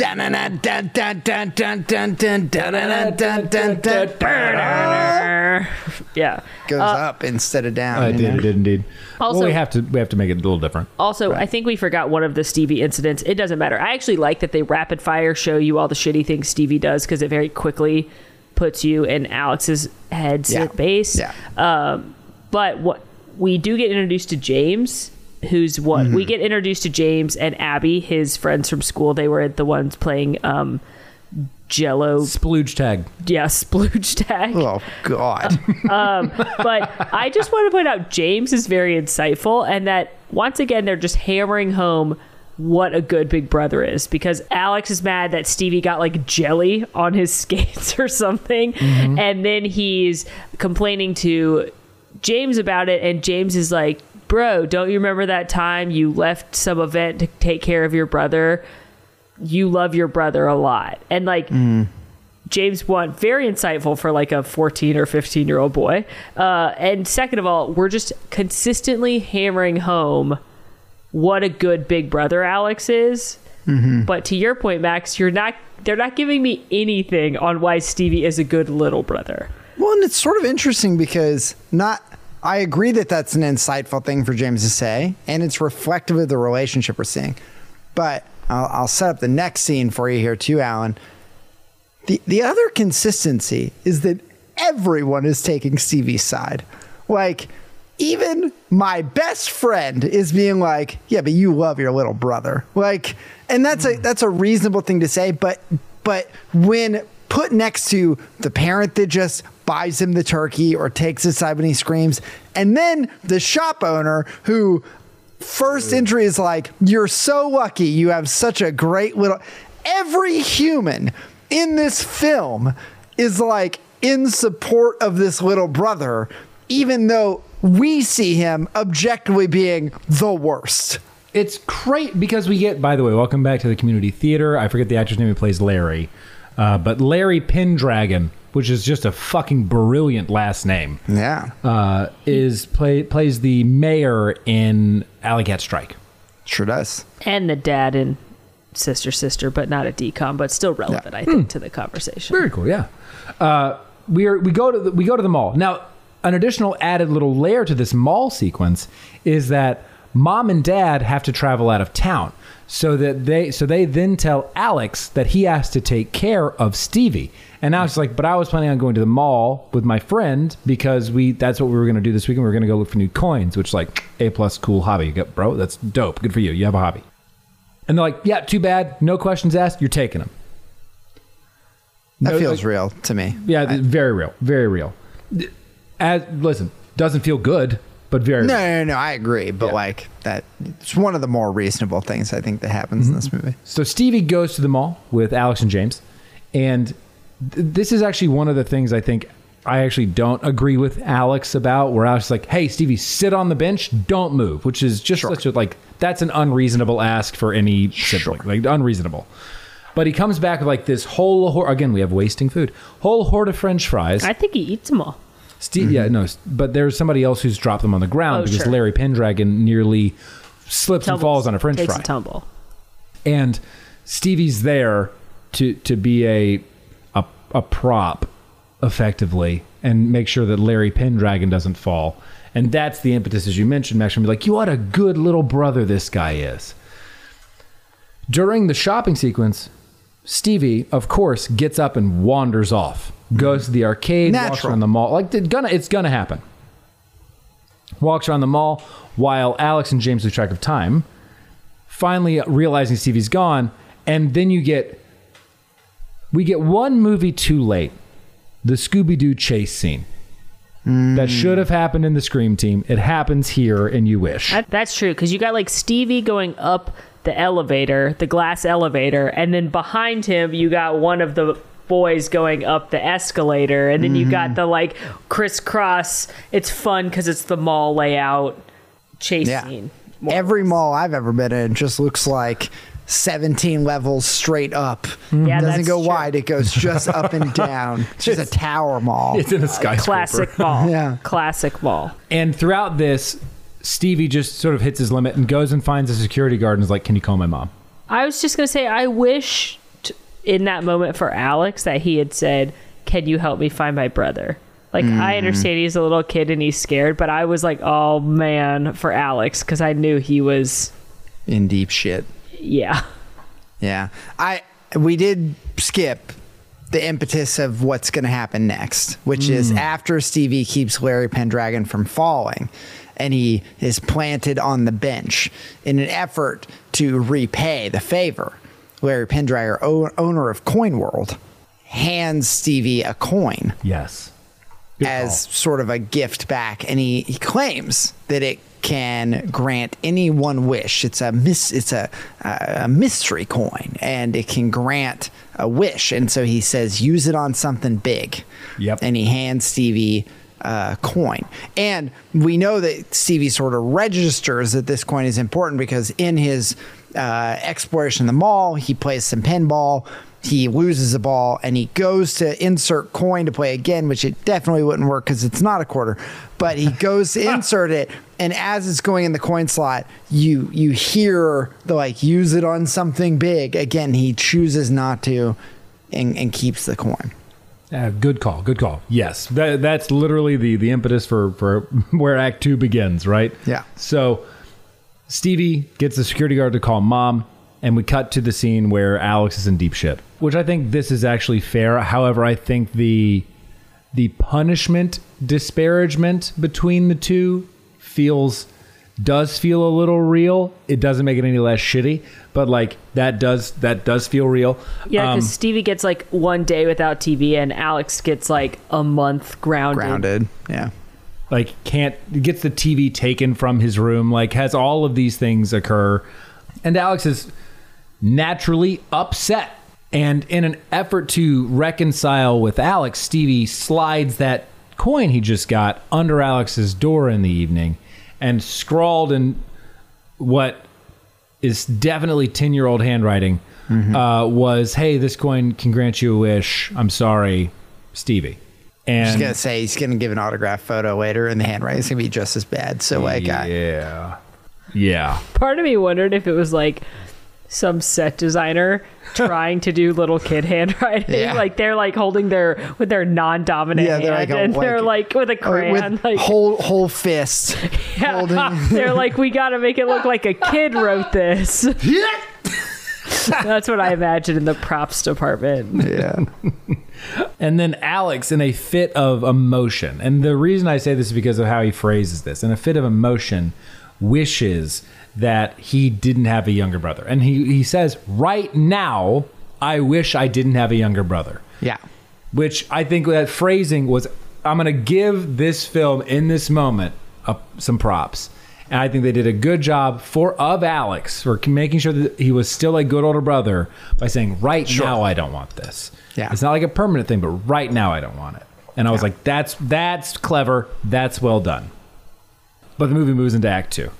Yeah. Goes up instead of down. I you did, know? it did indeed. Also- well, we have to we have to make it a little different. Also, I think we forgot one of the Stevie incidents. It doesn't matter. I actually like that they rapid fire show you all the shitty things Stevie does because it very quickly puts you in Alex's head Yeah. base. Yeah. Um, but what we do get introduced to James, who's what Mm-hmm. we get introduced to James and Abby, his friends from school. They were the ones playing um, Jello, Splooge tag. yeah, splooge tag. Oh, God. um but I just want to point out James is very insightful, and that once again they're just hammering home what a good big brother is because Alex is mad that Stevie got like jelly on his skates or something, and then he's complaining to James about it, and James is like, "Bro, don't you remember that time you left some event to take care of your brother? You love your brother a lot," and like. James one very insightful for like a 14 or 15 year old boy. Uh, and second of all, we're just consistently hammering home what a good big brother Alex is. But to your point, Max, you're not. They're not giving me anything on why Stevie is a good little brother. Well, and it's sort of interesting because not. I agree that that's an insightful thing for James to say, and it's reflective of the relationship we're seeing. But I'll, I'll set up the next scene for you here too, Alan. The the other consistency is that everyone is taking Stevie's side. Like even my best friend is being like, "Yeah, but you love your little brother." Like, and that's a mm. that's a reasonable thing to say, but but when put next to the parent that just buys him the turkey or takes his side when he screams, and then the shop owner who first entry is like, "You're so lucky. You have such a great little." Every human in this film is like in support of this little brother, even though we see him objectively being the worst. It's great because we get. By the way, welcome back to the community theater. I forget the actor's name who plays Larry, uh, but Larry Pendragon, which is just a fucking brilliant last name, Yeah, uh, is play plays the mayor in Alley Cat Strike. sure does. And the dad and sister, sister, but not a DCOM, but still relevant, I think, to the conversation. Very cool, yeah. Uh, we are we go to the, we go to the mall now. An additional added little layer to this mall sequence is that mom and dad have to travel out of town, so that they so they then tell Alex that he has to take care of Stevie. And Alex is like, but I was planning on going to the mall with my friend because we that's what we were going to do this weekend. We were going to go look for new coins, which like a plus cool hobby, You got- bro. That's dope. Good for you. You have a hobby. And they're like, yeah, too bad. No questions asked. You're taking them. That No, feels like- real to me. Yeah, th- very real, very real. As listen, doesn't feel good, but very. No, real. no, no, I agree, but Yeah. like that, it's one of the more reasonable things I think that happens in mm-hmm. this movie. So Stevie goes to the mall with Alex and James, and this is actually one of the things I think I actually don't agree with Alex about. Where Alex is like, "Hey, Stevie, sit on the bench, don't move," which is just such a like that's an unreasonable ask for any sibling, like unreasonable. But he comes back with like this whole hor- again. We have wasting food, whole horde of French fries. I think he eats them all. Steve, yeah, mm-hmm. no, s- but there's somebody else who's dropped them on the ground Oh, because sure. Larry Pendragon nearly slips and falls on a French Takes fry, a tumble. and Stevie's there to to be a a, prop, effectively, and make sure that Larry Pendragon doesn't fall. And that's the impetus, as you mentioned, Max. Be like, you what a good little brother this guy is. During the shopping sequence, Stevie, of course, gets up and wanders off goes to the arcade, walks around the mall. Like it's gonna, it's gonna happen. Walks around the mall while Alex and James lose track of time. Finally realizing Stevie's gone, and then you get we get one movie too late, the Scooby Doo chase scene. That hmm. should have happened in the Scream team. It happens here, and you wish. That- That's true because you got like Stevie going up the elevator, the glass elevator, and then behind him you got one of the boys going up the escalator, and then you got hmm. the like crisscross. It's fun because it's the mall layout chase Yeah. scene. Every mall I've ever been in just looks like 17 levels straight up. Mm-hmm. Yeah, Doesn't go true. wide, it goes just up and down. It's just a tower mall. it's in a skyscraper. Classic mall. Yeah. Classic mall. And throughout this, Stevie just sort of hits his limit and goes and finds a security guard and is like, "Can you call my mom?" I was just gonna say, I wish in that moment for Alex that he had said, "Can you help me find my brother?" Like I mm. understand he's a little kid and he's scared, but I was like, "Oh man," for Alex because I knew he was, in deep shit. Yeah, Yeah. I we did skip the impetus of what's going to happen next, which is mm. after Stevie keeps Larry Pendragon from falling and he is planted on the bench in an effort to repay the favor. Larry Pendragon, o- owner of Coin World, hands Stevie a coin Yes. Good as call. sort of a gift back, and he, he claims that it can grant any one wish. It's a mis- it's a, a a mystery coin, and it can grant a wish. And so he says, use it on something big. Yep. And he hands Stevie a coin, and we know that Stevie sort of registers that this coin is important because in his uh, exploration of the mall, he plays some pinball he loses the ball and he goes to insert coin to play again, which it definitely wouldn't work because it's not a quarter. But he goes to insert it, and as it's going in the coin slot, you you hear the like use it on something big. Again, he chooses not to, and, and keeps the coin. Uh, good call. Good call. Yes, that, that's literally the the impetus for for where Act Two begins. Right. Yeah. So Stevie gets the security guard to call mom, and we cut to the scene where Alex is in deep shit. Which I think this is actually fair. However, I think the the punishment disparagement between the two feels does feel a little real. It doesn't make it any less shitty, but like that does that does feel real. yeah. Um, Because Stevie gets like one day without TV, and Alex gets like a month grounded. Grounded. Yeah. like can't gets the TV taken from his room, like has all of these things occur. And Alex is naturally upset. And in an effort to reconcile with Alex, Stevie slides that coin he just got under Alex's door in the evening and scrawled in what is definitely 10 year old handwriting uh, was, Hey, this coin can grant you a wish. I'm sorry, Stevie. And He's gonna say he's gonna give an autograph photo later, and the handwriting handwriting's gonna be just as bad. So like, I, Yeah. Yeah. Part of me wondered if it was like some set designer trying to do little kid handwriting. Yeah. Like they're like holding their with their non-dominant Yeah, hand, they're like a- and they're like- like with a oh, or crayon. with like whole whole fist yeah. holding. they're like, we got to make it look like a kid wrote this. That's what I imagine in the props department. yeah. And then Alex, in a fit of emotion, and the reason I say this is because of how he phrases this, in a fit of emotion, wishes that he didn't have a younger brother. And he, he says, Right now, I wish I didn't have a younger brother. Yeah. Which I think that phrasing was, I'm going to give this film in this moment uh, some props. And I think they did a good job for of Alex for making sure that he was still a good older brother by saying, "Right now, I don't want this." Yeah. it's not like a permanent thing, but right now, I don't want it. And I was like, "That's that's clever. That's well done." But the movie moves into Act Two,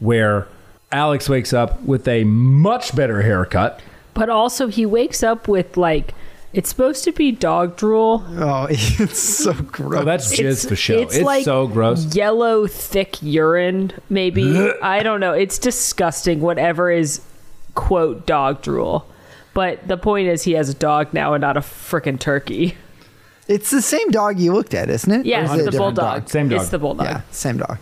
where Alex wakes up with a much better haircut. But also, he wakes up with like it's supposed to be dog drool. Oh, it's so gross. Oh, that's jizz for show. It's, like so gross. Yellow, thick urine, maybe. I don't know. It's disgusting, whatever is, quote, dog drool. But the point is, he has a dog now and not a freaking turkey. It's the same dog you looked at, isn't it? Yeah, is it's it the bulldog. dog? Same dog. It's the bulldog. Yeah, same dog.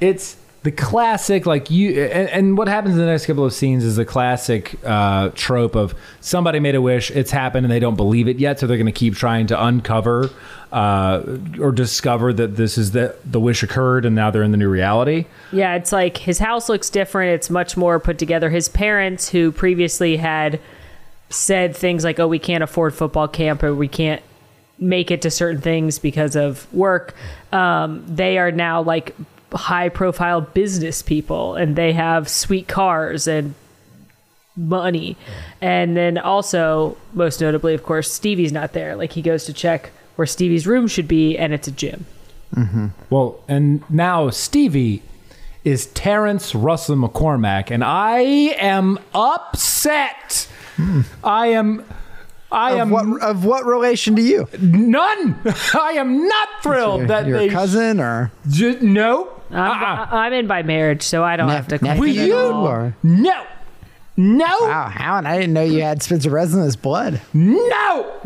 It's the classic like you and, and what happens in the next couple of scenes is the classic uh, trope of somebody made a wish it's happened and they don't believe it yet so they're going to keep trying to uncover uh, or discover that this is the the wish occurred and now they're in the new reality Yeah, it's like his house looks different. It's much more put together. His parents, who previously had said things like, "Oh, we can't afford football camp, or we can't make it to certain things because of work," um, they are now like high-profile business people, and they have sweet cars and money. And then also, most notably, of course, Stevie's not there. Like he goes to check where Stevie's room should be, and it's a gym. Mm-hmm. Well, and now Stevie is Terrence Russell McCormack, and I am upset. Hmm. I am. I Of am what of what relation to you? none. I am not thrilled that Your they cousin or Ju- no. I'm, Uh-uh. I'm in by marriage, so I don't Nep- have to. nephew Will question you? at all. or No. No. wow, Hound? I didn't know you had Spencer Breslin's blood No.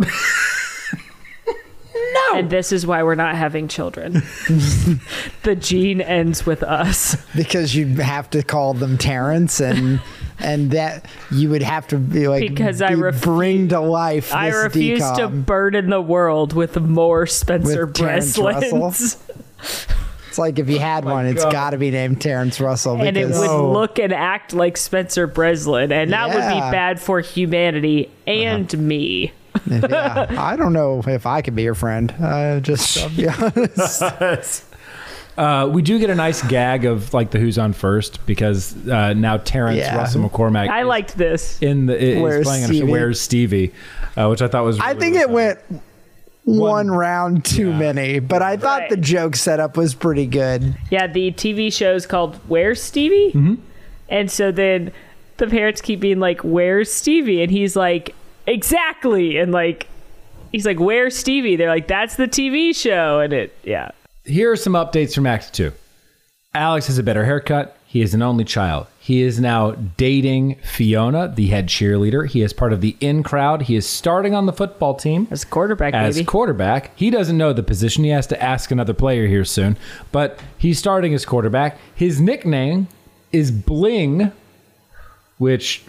no. And this is why we're not having children. the gene ends with us. because you'd have to call them Terrence and and that you would have to be like Because I be- bring to life. I this refuse to burden the world with more Spencer With Breslins. It's like if you had one, it's Oh God. got to be named Terrence Russell And it would Oh. look and act like Spencer Breslin. And that would be bad for humanity and me. yeah, I don't know if I could be your friend. Uh, just I'll be honest. Uh, we do get a nice gag of like the who's on first because uh, now Terrence Yeah. Russell McCormack I liked this. in the is Where's playing on Stevie? Where's Stevie, uh, which I thought was. I think really it funny. went one, round too many, but I thought Right. the joke setup was pretty good. Yeah, the TV show is called Where's Stevie? Mm-hmm. And so then the parents keep being like, Where's Stevie? And he's like, Exactly. And like, he's like, Where's Stevie? They're like, That's the TV show. And it, yeah. Here are some updates from Act Two. Alex has a better haircut. He is an only child. He is now dating Fiona, the head cheerleader. He is part of the in crowd. He is starting on the football team As a quarterback, as maybe. quarterback. He doesn't know the position. He has to ask another player here soon. But he's starting as quarterback. His nickname is Bling, which,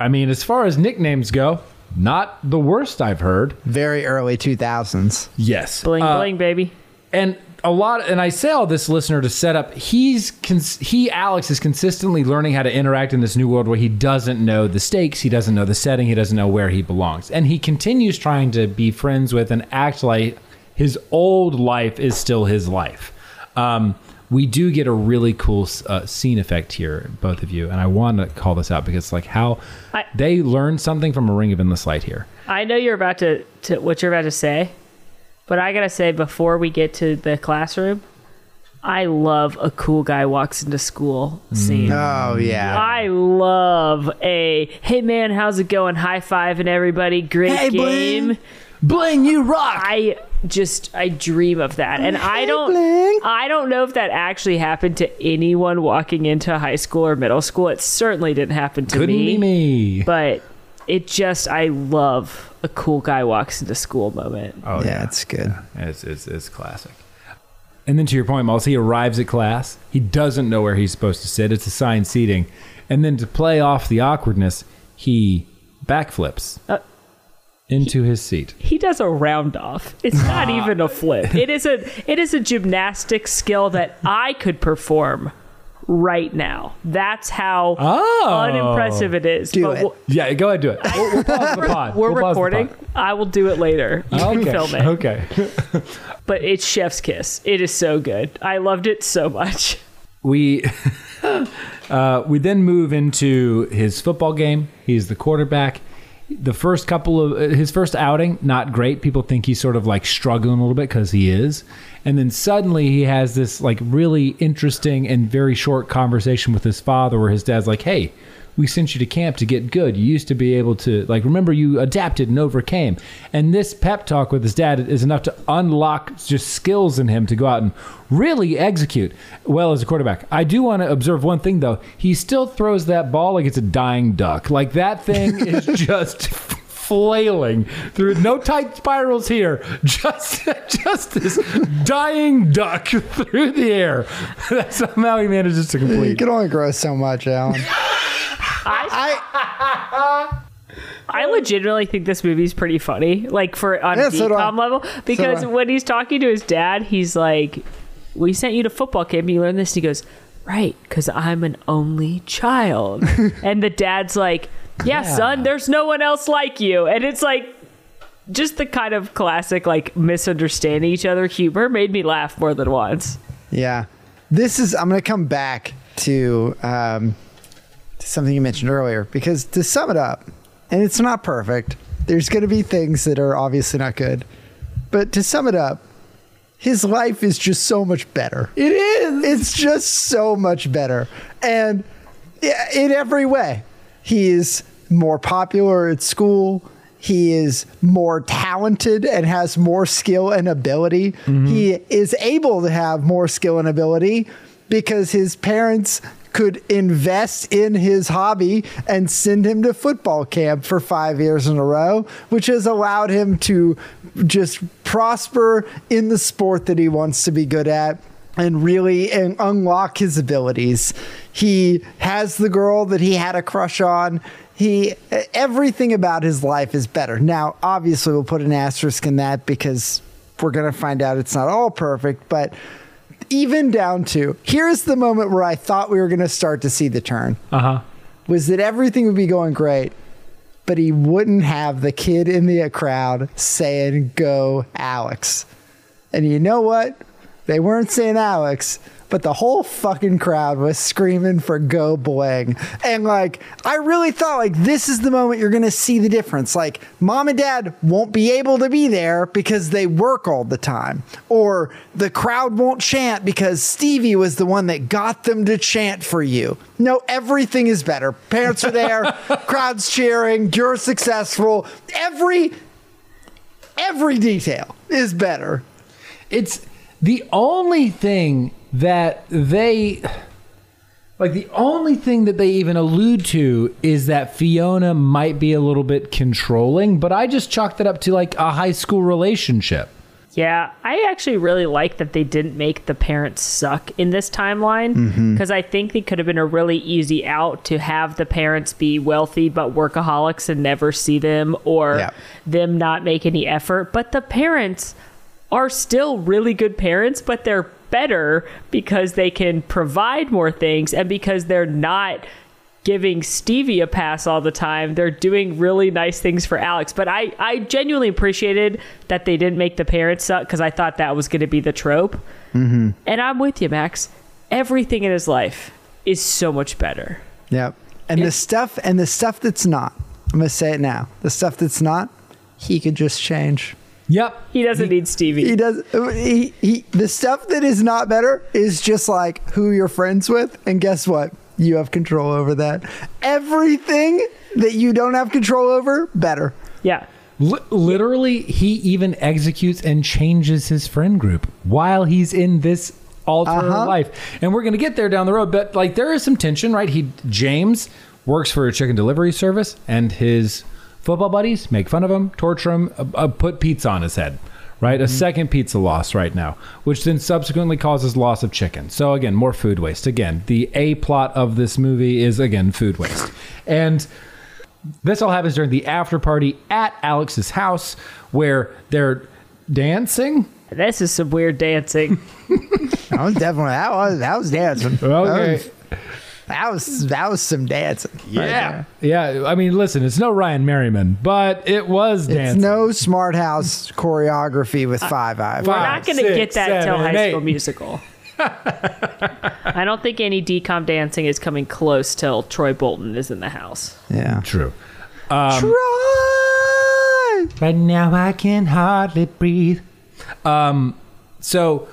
I mean, as far as nicknames go, not the worst I've heard. Very early 2000s. Yes. bling, Uh, bling, baby. and a lot and i say all this listener to set up he's cons- he alex is consistently learning how to interact in this new world where he doesn't know the stakes he doesn't know the setting he doesn't know where he belongs. And he continues trying to be friends with and act like his old life is still his life. Um, we do get a really cool uh, scene effect here both of you and i want to call this out because like how I- they learned something from a ring of endless light here. I know you're about to, to, what you're about to say, but I gotta say, before we get to the classroom, I love a cool guy walks into school mm. scene. Oh yeah. I love a hey man, how's it going? High five and everybody, great Hey, game. Bling. bling you rock I just I dream of that, and I don't Bling. I don't know if that actually happened to anyone walking into high school or middle school. It certainly didn't happen to couldn't be me but it just I love a cool guy walks into school moment. oh yeah, it's good. It's, it's, it's classic. And then to your point, Miles, he arrives at class. He doesn't know where he's supposed to sit. It's assigned seating. And then to play off the awkwardness, he backflips Uh, into his seat. He does a round off. It's not even a flip. It is a it is a gymnastic skill that I could perform right now. That's how Oh. unimpressive it is. Do but it. we'll- Yeah, go ahead, and do it. We'll, we'll pause the pod. We're We'll recording. pod. I will do it later. You can Okay. film it. Okay. But it's chef's kiss. It is so good. I loved it so much. we uh, we then move into his football game. He's the quarterback. The first couple of uh, his first outing, not great. People think he's sort of like struggling a little bit because he is, and then suddenly he has this like really interesting and very short conversation with his father, where his dad's like, "Hey." We sent you to camp to get good. You used to be able to, like, remember you adapted and overcame. And this pep talk with his dad is enough to unlock just skills in him to go out and really execute well as a quarterback. I do want to observe one thing, though. He still throws that ball like it's a dying duck. Like, that thing is just flailing through no tight spirals here. Just, just this dying duck through the air. That's somehow he manages to complete. You can only grow so much, Alan. I, I I legitimately think this movie's pretty funny, like for on Yeah, so do I. DCOM level, because do I. when he's talking to his dad, he's like, "We sent you to football camp. You learned this." And he goes, "Right, because I'm an only child." and the dad's like, yeah, Yeah. son, there's no one else like you." And it's like. Just the kind of classic, like misunderstanding each other humor made me laugh more than once. Yeah. This is, I'm going to come back to, um, to something you mentioned earlier because to sum it up, and it's not perfect, there's going to be things that are obviously not good. But to sum it up, his life is just so much better. It is. It's just so much better. And yeah, in every way, he is more popular at school. He is more talented and has more skill and ability. Mm-hmm. He is able to have more skill and ability because his parents could invest in his hobby and send him to football camp for five years in a row, which has allowed him to just prosper in the sport that he wants to be good at and really and unlock his abilities. He has the girl that he had a crush on. He everything about his life is better. Now, obviously, we'll put an asterisk in that because we're gonna find out it's not all perfect, but even down to here's the moment where I thought we were gonna start to see the turn Uh huh. was that everything would be going great, but he wouldn't have the kid in the crowd saying, Go, Alex. And you know what? They weren't saying Alex, but the whole fucking crowd was screaming for Go Bling. And like, I really thought, like, this is the moment you're to see the difference. Like, mom and dad won't be able to be there because they work all the time. Or the crowd won't chant because Stevie was the one that got them to chant for you. No, everything is better. Parents are there, crowd's cheering, you're successful. Every every detail is better. It's the only thing that they like the only thing that they even allude to is that Fiona might be a little bit controlling, but I just chalked it up to like a high school relationship. Yeah, I actually really like that they didn't make the parents suck in this timeline mm-hmm. because I think they could have been a really easy out to have the parents be wealthy but workaholics and never see them or Yeah. them not make any effort. But the parents are still really good parents, but they're better because they can provide more things and because they're not giving Stevie a pass all the time. They're doing really nice things for Alex. But I, I genuinely appreciated that they didn't make the parents suck because I thought that was going to be the trope. Mm-hmm. And I'm with you, Max. Everything in his life is so much better. Yep. And the stuff and the stuff that's not. I'm gonna say it now. The stuff that's not, he could just change. Yep. He doesn't need Stevie. He does. He, he the stuff that is not better is just like who you're friends with, and guess what? You have control over that. Everything that you don't have control over, better. yeah. Li- literally, he even executes and changes his friend group while he's in this alternate Uh-huh. life. And we're going to get there down the road, but like there is some tension, right? He James works for a chicken delivery service, and his football buddies make fun of him, torture him, uh, uh, put pizza on his head. Right, a second pizza loss right now, which then subsequently causes loss of chicken. So again, more food waste. Again, the a plot of this movie is again food waste, and this all happens during the after party at Alex's house where they're dancing. This is some weird dancing. That was definitely that was that was dancing. Okay. That was that was that was some dancing. right. Yeah. I mean, listen, it's no Ryan Merriman, but it was It's dancing. no smart house choreography with five eyes. We're not going to get that until seven, High School. Musical. I don't think any DCOM dancing is coming close till Troy Bolton is in the house. Yeah. True. Try. Right now I can hardly breathe. Um, so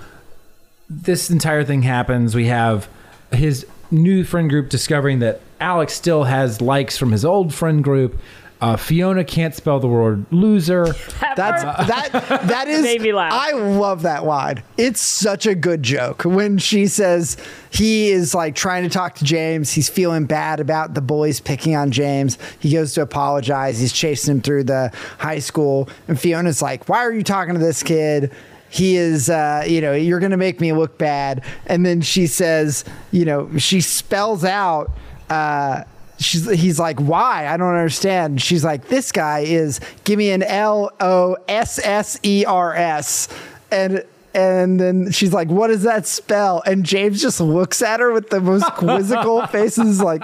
this entire thing happens. We have his new friend group discovering that Alex still has likes from his old friend group. Uh, Fiona can't spell the word loser. That That's part- that that is Made me laugh. I love that line. It's such a good joke when she says he is like trying to talk to James. He's feeling bad about the boys picking on James. He goes to apologize. He's chasing him through the high school, and Fiona's like, "Why are you talking to this kid?" He is, uh, you know, you're going to make me look bad. And then she says, you know, she spells out. Uh, she's he's like why i don't understand she's like this guy is give me an l-o-s-s-e-r-s and and then she's like what does that spell and james just looks at her with the most quizzical faces like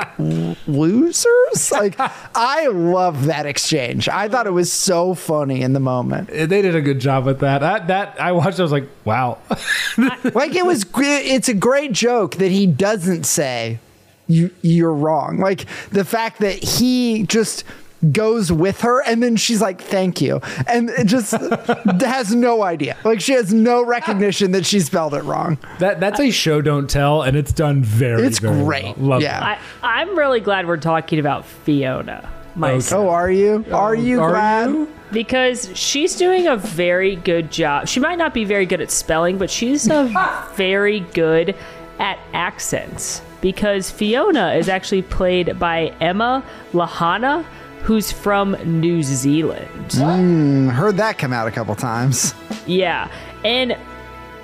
losers like i love that exchange i thought it was so funny in the moment They did a good job with that. That, that I watched. I was like, wow. like it was it's a great joke that he doesn't say you you're wrong like the fact that he just goes with her and then she's like thank you and it just has no idea like she has no recognition that she spelled it wrong that that's a show don't tell, and it's done very. It's very great. well. Love Yeah. it. I, I'm really glad we're talking about Fiona myself. oh are you oh, are you Are glad you? because she's doing a very good job. She might not be very good at spelling, but she's a very good at accents. Because Fiona is actually played by Emma Lahana, who's from New Zealand. Hmm, heard that come out a couple times Yeah, and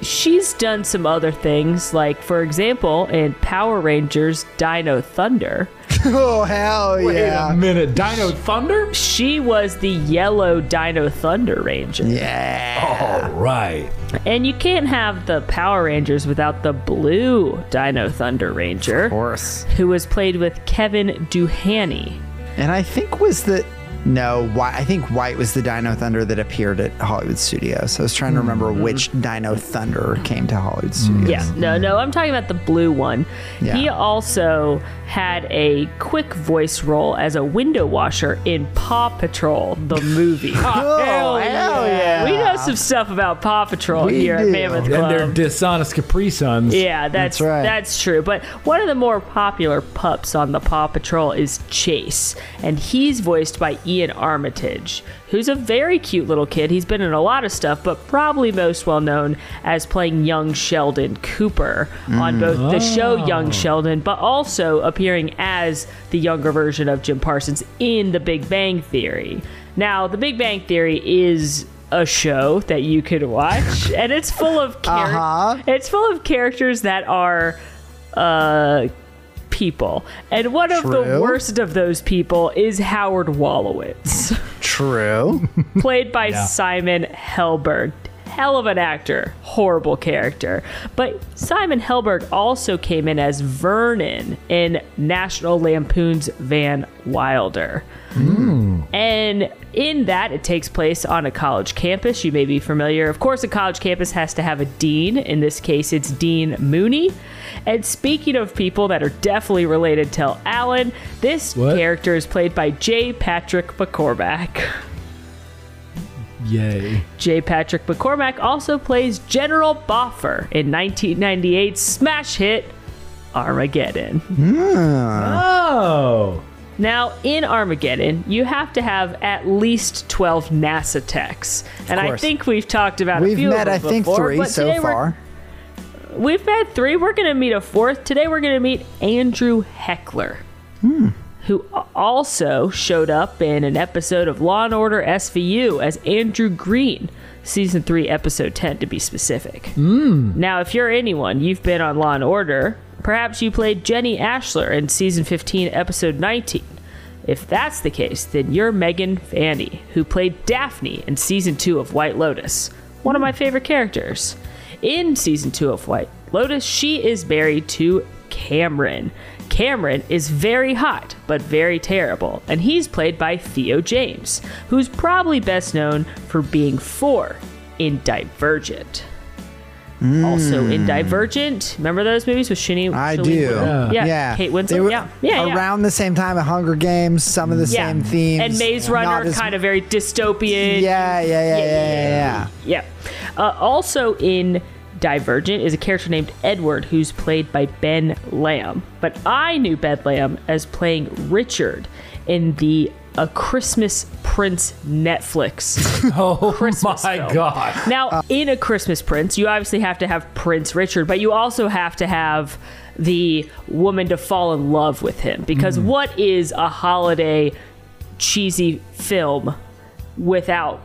she's done some other things, like for example, in Power Rangers Dino Thunder. oh hell Wait yeah a minute, Dino Thunder. She was the yellow Dino Thunder Ranger. yeah All right. And you can't have the Power Rangers without the blue Dino Thunder Ranger, of course who was played with Kevin Duhaney. And i think was the no, White, I think White was the Dino Thunder that appeared at Hollywood Studios. I was trying to remember mm. which Dino Thunder came to Hollywood mm. Studios. Yeah, no, no, I'm talking about the blue one. Yeah. He also had a quick voice role as a window washer in Paw Patrol, the movie. Oh, hell yeah. We know some stuff about Paw Patrol We here do. at Mammoth Club. And they're dishonest Capri Suns. Yeah, that's That's right. that's true. But one of the more popular pups on the Paw Patrol is Chase, and he's voiced by Iain Armitage, who's a very cute little kid. He's been in a lot of stuff, but probably most well known as playing young Sheldon Cooper on both the show Young Sheldon, but also appearing as the younger version of Jim Parsons in The Big Bang Theory. Now, The Big Bang Theory is a show that you could watch, and it's full of characters. Uh-huh. It's full of characters that are uh people. And one of the worst of those people is Howard Wolowitz, True. played by Simon Helberg. Hell of an actor, horrible character. But Simon Helberg also came in as Vernon in National Lampoon's Van Wilder. Hmm. And in that, it takes place on a college campus. You may be familiar. Of course, a college campus has to have a dean. In this case, it's Dean Mooney. And speaking of people that are definitely related to Alan, this What? character is played by J. Patrick McCormack. Yay. J. Patrick McCormack also plays General Boffer in 1998's smash hit Armageddon. Hmm. Oh. Now, in Armageddon, you have to have at least 12 NASA techs. And I think we've talked about a We've few met, of I them think, before, three but so today we're- far. We've had three. We're going to meet a fourth. Today we're going to meet Andrew Heckler, hmm. who also showed up in an episode of Law and Order SVU as Andrew Green, season three, episode 10 to be specific. Hmm. Now, if you're anyone, you've been on Law and Order. Perhaps you played Jenny Ashler in season 15, episode 19. If that's the case, then you're Meghan Fahy, who played Daphne in season 2 of White Lotus, one of my hmm. favorite characters. In season 2 of White Lotus, she is married to Cameron. Cameron is very hot, but very terrible, and he's played by Theo James, who's probably best known for being four in Divergent. Also in Divergent, remember those movies with Shani? Hmm. I Shailene do. Woodley? Yeah. yeah. Kate They Winslet. were yeah, yeah, yeah. Around the same time of Hunger Games, some of the yeah. same themes. And Maze Runner, as- kind of very dystopian. Yeah, yeah, yeah, yeah, yeah, yeah. Yeah. Uh, also in Divergent is a character named Edward, who's played by Ben Lamb. But I knew Ben Lamb as playing Richard in the a Christmas Prince Netflix. Oh Christmas my film. god! Now, in a Christmas Prince, you obviously have to have Prince Richard, but you also have to have the woman to fall in love with him. Because Mm. what is a holiday cheesy film without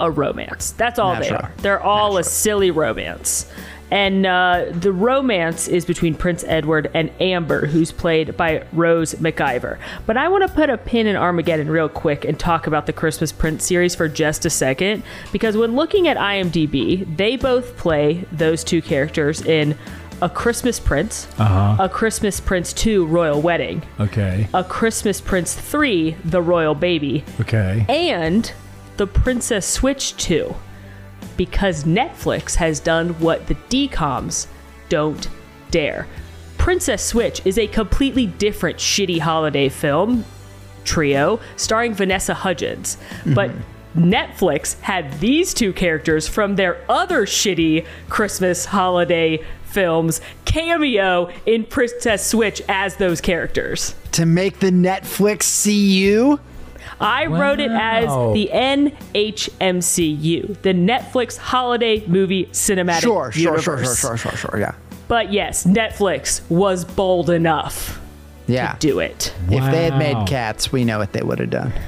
a romance? That's all they are. They're all a silly romance. And uh, the romance is between Prince Edward and Amber, who's played by Rose McIver. But I want to put a pin in Armageddon real quick and talk about the Christmas Prince series for just a second. Because when looking at IMDb, they both play those two characters in A Christmas Prince, A Christmas Prince 2 Royal Wedding, Okay. A Christmas Prince 3 The Royal Baby, Okay. and The Princess Switch 2 because Netflix has done what the DComs don't dare. Princess Switch is a completely different shitty holiday film trio starring Vanessa Hudgens. Mm-hmm. But Netflix had these two characters from their other shitty Christmas holiday films cameo in Princess Switch as those characters. to make the Netflix CU. I wrote it as the NHMCU, the Netflix Holiday Movie Cinematic Sure, sure, sure, Universe. sure, sure, sure, sure. Yeah, But yes, Netflix was bold enough yeah. to do it. If they had made cats, we know what they would have done.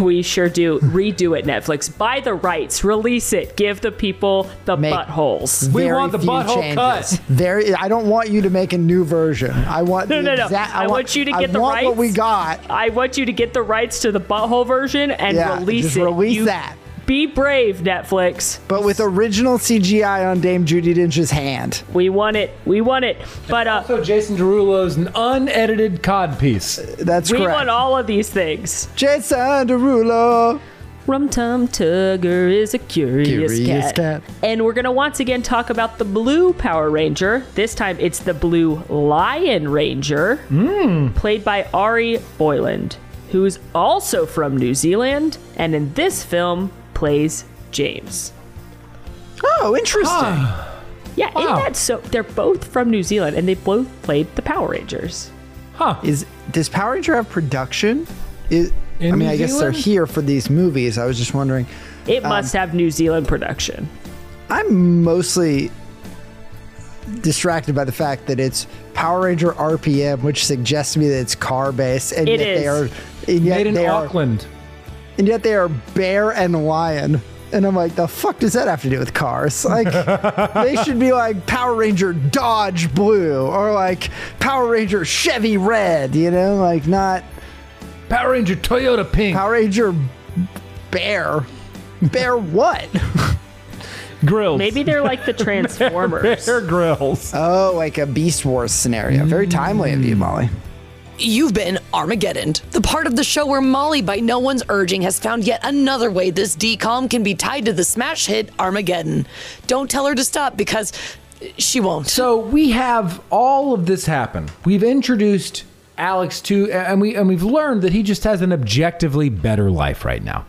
We sure do. Redo it, Netflix. Buy the rights, release it, give the people the Make- buttholes. We want the few butthole changes. cut. Very. I don't want you to make a new version. I want No, the no, no. exact- I want you to I get the want what rights. we got. I want you to get the rights to the butthole version and Yeah, release just it. release You that. Be brave, Netflix. But with original CGI on Dame Judi Dench's hand. We want it. We want it. But uh, Also, Jason Derulo's an unedited cod piece. That's we correct. We want all of these things. Jason Derulo. Rum Tum Tugger is a curious, Curious cat. cat. And we're going to once again talk about the blue Power Ranger. This time it's the blue Lion Ranger, played by Ari Boyland, who's also from New Zealand, and in this film plays James. Oh, interesting. Yeah, Wow. isn't that so? They're both from New Zealand, and they both played the Power Rangers. Huh. Is does Power Ranger have production? Is, I mean, New I guess they're here for these movies. I was just wondering. It um, must have New Zealand production. I'm mostly distracted by the fact that it's Power Ranger RPM, which suggests to me that it's car based, and It yet they are, and yet Made in they are, Auckland. And yet they are bear and lion. And I'm like, the fuck does that have to do with cars? Like, they should be like Power Ranger Dodge Blue or like Power Ranger Chevy Red, you know, like not Power Ranger Toyota Pink. Power Ranger Bear. Bear what? grills. Maybe they're like the Transformers. Bear grills. Oh, like a Beast Wars scenario. Very timely of you, Molly. You've been Armageddon, the part of the show where Molly, by no one's urging, has found yet another way this DCOM can be tied to the smash hit Armageddon. Don't tell her to stop because she won't. So we have all of this happen. We've introduced Alex to, and we and we've learned that he just has an objectively better life right now,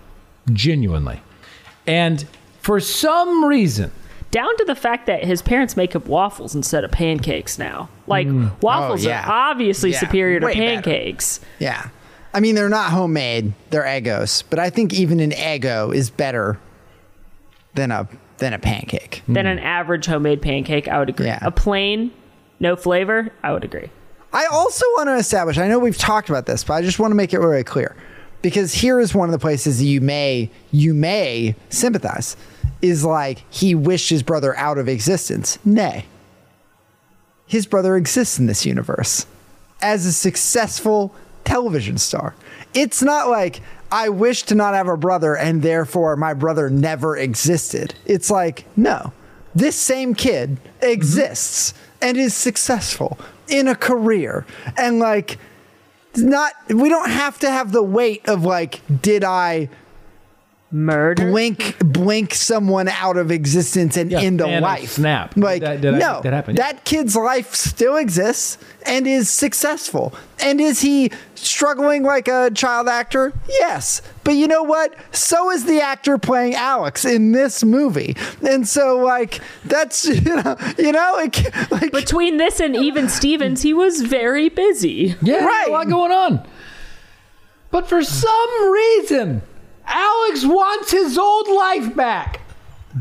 genuinely. And for some reason, Down to the fact that his parents make up waffles instead of pancakes now. Like mm. oh, waffles Oh, yeah. are obviously Yeah, superior to way better. pancakes. Yeah. I mean, they're not homemade, they're Eggos. But I think even an Eggo is better than a than a pancake. Than mm. an average homemade pancake, I would agree. Yeah. A plain, no flavor, I would agree. I also want to establish, I know we've talked about this, but I just want to make it really clear. Because here is one of the places that you may you may sympathize is like he wished his brother out of existence. Nay. His brother exists in this universe as a successful television star. It's not like I wish to not have a brother and therefore my brother never existed. It's like, no, this same kid exists and is successful in a career. And like, not, we don't have to have the weight of like, did I Murder. blink blink someone out of existence and Yeah, into Thanos life. snap. Like That- did I- no, that happened, that kid's life still exists and is successful. And is he struggling like a child actor? Yes. But you know what? So is the actor playing Alex in this movie. And so like that's you know you know it, like Between this and Even Stevens, he was very busy. yeah, Right. a lot going on. But for some reason, Alex wants his old life back.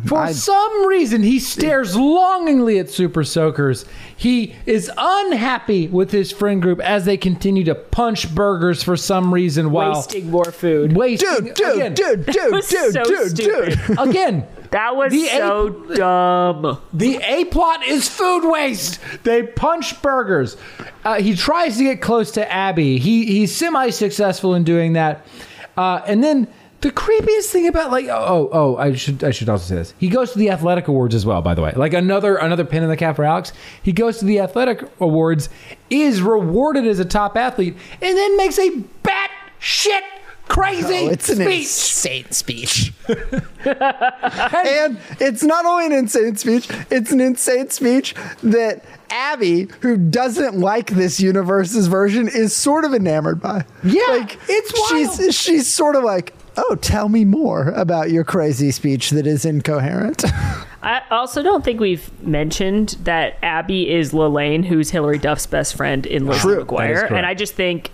For I- some reason, he stares longingly at Super Soakers. He is unhappy with his friend group as they continue to punch burgers for some reason while Wasting more food. wasting Dude, dude, again, dude, dude, was dude, so dude, stupid. dude. again. That was The so dumb. The A plot is food waste. They punch burgers. Uh, he tries to get close to Abby. He he's semi successful in doing that. Uh, and then the creepiest thing about like oh, oh oh I should I should also say this. He goes to the athletic awards as well. By the way, like another another pin in the cap for Alex. He goes to the athletic awards, is rewarded as a top athlete, and then makes a bat shit crazy Oh, it's an insane speech. and it's not only an insane speech, it's an insane speech that Abby, who doesn't like this universe's version, is sort of enamored by. Yeah, like it's wild. she's she's sort of like, oh, tell me more about your crazy speech that is incoherent. I also don't think we've mentioned that Abby is Lalaine, who's Hilary Duff's best friend in Lizzie True. McGuire, and I just think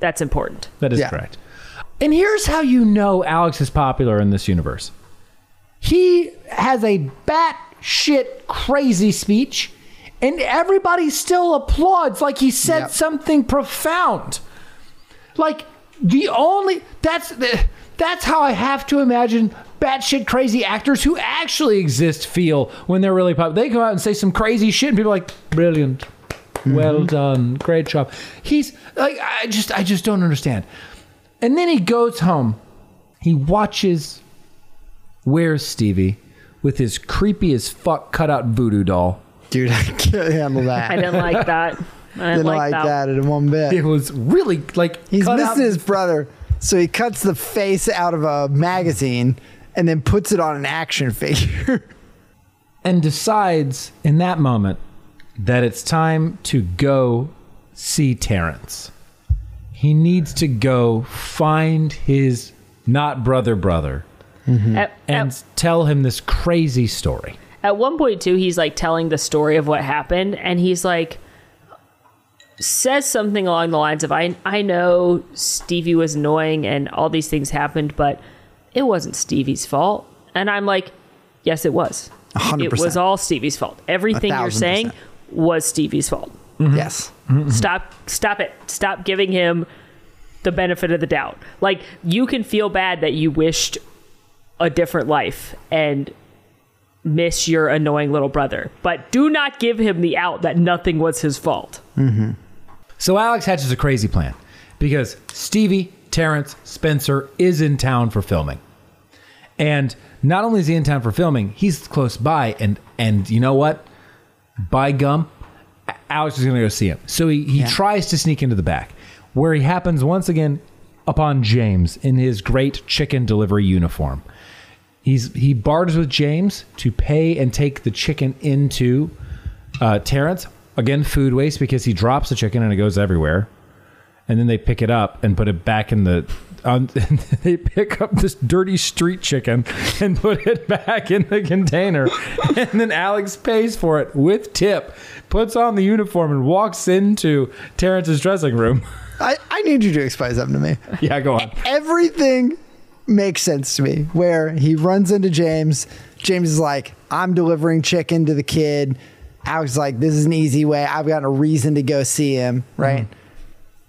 that's important. That is Yeah. correct. And here's how you know Alex is popular in this universe. He has a batshit crazy speech, and everybody still applauds like he said Yep. something profound. Like the only that's the, that's how I have to imagine batshit crazy actors who actually exist feel when they're really popular. They come out and say some crazy shit, and people are like, "Brilliant, mm-hmm. well done, great job." He's like, I just I just don't understand. And then he goes home. He watches Where's Stevie with his creepy as fuck cutout voodoo doll. Dude, I can't handle that. I didn't like that. I didn't, Didn't like, like that. that in one bit. It was really like He's cut missing out- his brother, so he cuts the face out of a magazine and then puts it on an action figure. and decides in that moment that it's time to go see Terrence. He needs to go find his not brother brother mm-hmm. At, and at, tell him this crazy story. at one point too, he's like telling the story of what happened, and he's like says something along the lines of I I know Stevie was annoying and all these things happened, but it wasn't Stevie's fault. And I'm like, yes, it was. hundred It was all Stevie's fault. Everything you're saying percent. was Stevie's fault. Mm-hmm. Yes. Mm-hmm. Stop stop it. Stop giving him the benefit of the doubt. Like you can feel bad that you wished a different life and miss your annoying little brother, but do not give him the out that nothing was his fault. Mm-hmm. So Alex hatches a crazy plan because Stevie, Terrence, Spencer is in town for filming. And not only is he in town for filming, he's close by and and you know what? By gum, Alex is going to go see him. So he, he tries to sneak into the back where he happens once again upon James in his great chicken delivery uniform. He's he barters with James to pay and take the chicken into uh, Terrence. Again, food waste because he drops the chicken and it goes everywhere. And then they pick it up and put it back in the. Um, they pick up this dirty street chicken and put it back in the container. And then Alex pays for it with tip, puts on the uniform, and walks into Terrence's dressing room. I, I need you to explain something to me. yeah, go on. Everything makes sense to me. Where he runs into James. James is like, I'm delivering chicken to the kid. Alex is like, this is an easy way. I've got a reason to go see him, mm-hmm. right?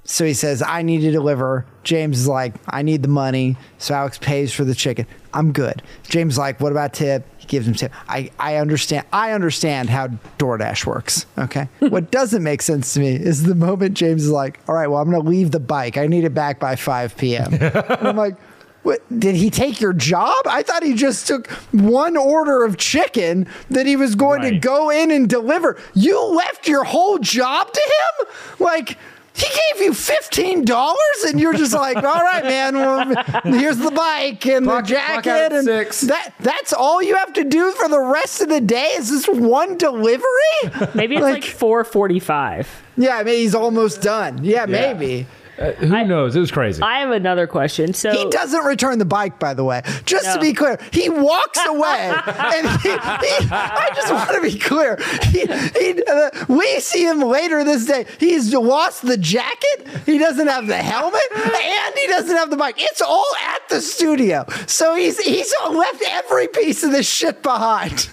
So he says, I need to deliver. James is like, I need the money. So Alex pays for the chicken. I'm good. James is like, what about tip? He gives him tip. I, I understand. I understand how DoorDash works. Okay. what doesn't make sense to me is the moment James is like, all right, well, I'm going to leave the bike. I need it back by 5 p.m. I'm like, did he take your job? I thought he just took one order of chicken that he was going to go in and deliver. You left your whole job to him? Like, he gave you fifteen dollars, and you're just like, "All right, man. Well, here's the bike and Clock- the jacket, and six. that that's all you have to do for the rest of the day. Is this one delivery? Maybe it's like, 445. yeah, I mean, he's almost done. Yeah, maybe. Who knows? It was crazy. I have another question. So He doesn't return the bike, by the way. Just to be clear, he walks away, and he, he, I just want to be clear. He, he, uh, we see him later this day. He's lost the jacket. He doesn't have the helmet, and he doesn't have the bike. It's all at the studio, so he's he's left every piece of this shit behind.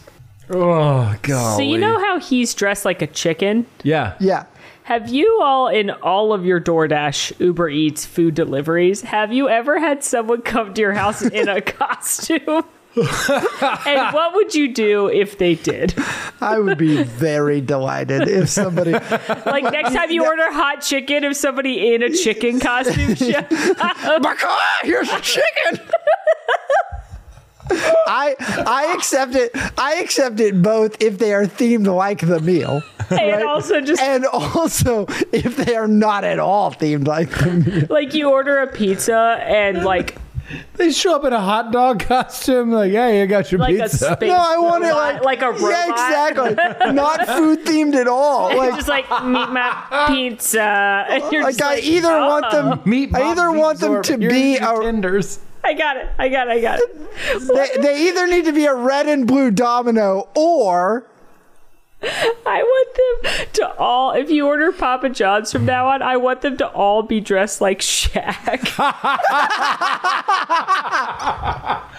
oh god. So you know how he's dressed like a chicken? Yeah. Yeah. Have you all in all of your DoorDash, Uber Eats food deliveries, have you ever had someone come to your house in a costume? and what would you do if they did? I would be very delighted if somebody. Like next time you order hot chicken, if somebody in a chicken costume shows here's a chicken. I I accept it. I accept it both if they are themed like the meal, and also just and also if they are not at all themed like the meal. like you order a pizza and like They show up in a hot dog costume, like, hey, I got your like a pizza. space No, I want it like like a robot. Yeah, exactly. Not food themed at all. Like just like meat my pizza. And you're like just I like, either want "Oh, them. Meat I either want them to be a. tenders. I got it. I got it. I got it. They, they either need to be a red and blue domino or I want them to all. If you order Papa John's from now on, I want them to all be dressed like Shaq.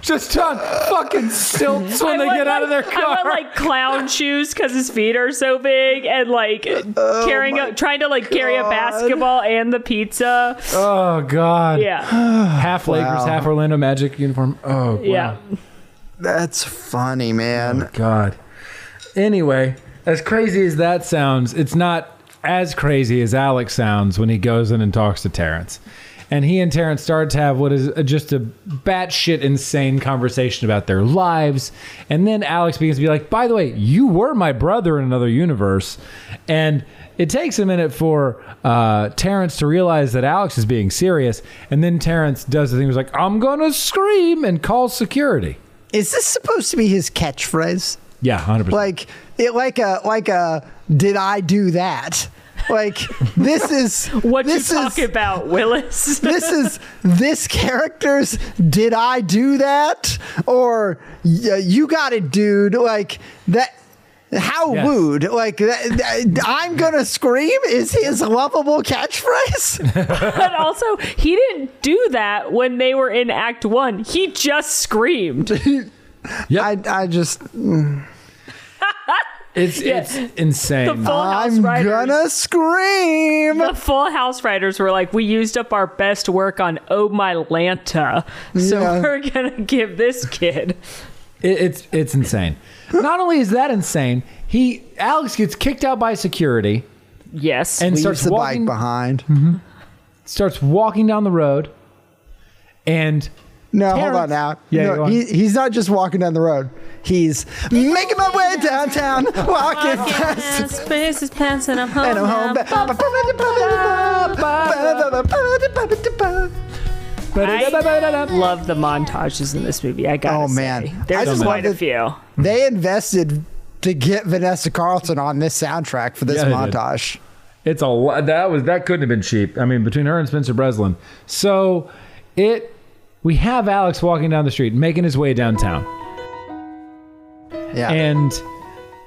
Just on fucking stilts when I they want, get out of their car. I want like clown shoes because his feet are so big, and like oh carrying, a, trying to like carry a basketball and the pizza. oh god. Yeah, Half Lakers, Wow. half Orlando Magic uniform. Oh wow. yeah. That's funny, man. Oh, God. Anyway, as crazy as that sounds, it's not as crazy as Alex sounds when he goes in and talks to Terrence. And he and Terrence start to have what is just a batshit insane conversation about their lives. And then Alex begins to be like, by the way, you were my brother in another universe. And it takes a minute for uh, Terrence to realize that Alex is being serious. And then Terrence does the thing he's like, I'm going to scream and call security. Is this supposed to be his catchphrase? Yeah, 100%. Like it, like a like a. Did I do that? Like this is What this you is, about, Willis? this is this character's did I do that or y- you got it dude like that how Yes. rude like that, that- I'm gonna scream is his lovable catchphrase but also, he didn't do that when they were in Act One. He just screamed. Yep. I, I just It's it's insane. The Full House I'm writers. gonna scream the Full House writers were like, we used up our best work on Oh My Lanta, so Yeah. we're gonna give this kid. It, it's it's insane. Not only is that insane, he Alex gets kicked out by security Yes, and leaves starts the walking bike behind starts walking down the road, and no hold Terrence- on now Yeah, no, on. he, he's not just walking down the road he's making my way downtown walking fast space is passing. I'm home. and I'm home I love the montages in this movie. I gotta Oh, say. man. I there's just quite a few. They invested to get Vanessa Carlton on this soundtrack for this Yeah, montage. it's a lot. That was that couldn't have been cheap. I mean, between her and Spencer Breslin, so it we have Alex walking down the street, making his way downtown. Yeah. And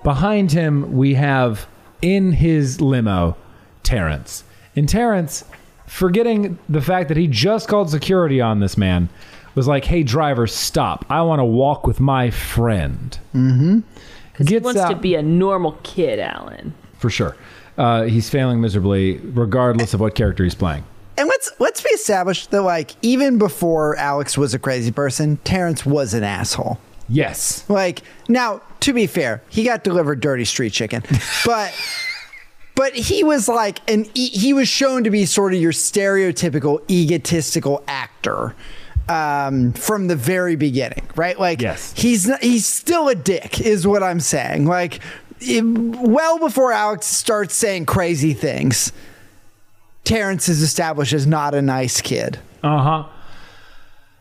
behind him, we have in his limo Terrence. And Terrence, forgetting the fact that he just called security on this man, was like, "Hey, driver, stop! I want to walk with my friend." Mm-hmm. He Gets wants to be a normal kid, Alan. for sure. Uh, he's failing miserably, regardless of what character he's playing. and let's let's be established that like even before Alex was a crazy person, Terrence was an asshole. Yes. Like now, to be fair, he got delivered dirty street chicken, but but he was like an he he was shown to be sort of your stereotypical egotistical actor um, from the very beginning, right? Like Yes. he's not, he's still a dick, is what I'm saying. Like it- well before Alex starts saying crazy things, Terrence is established as not a nice kid. Uh huh.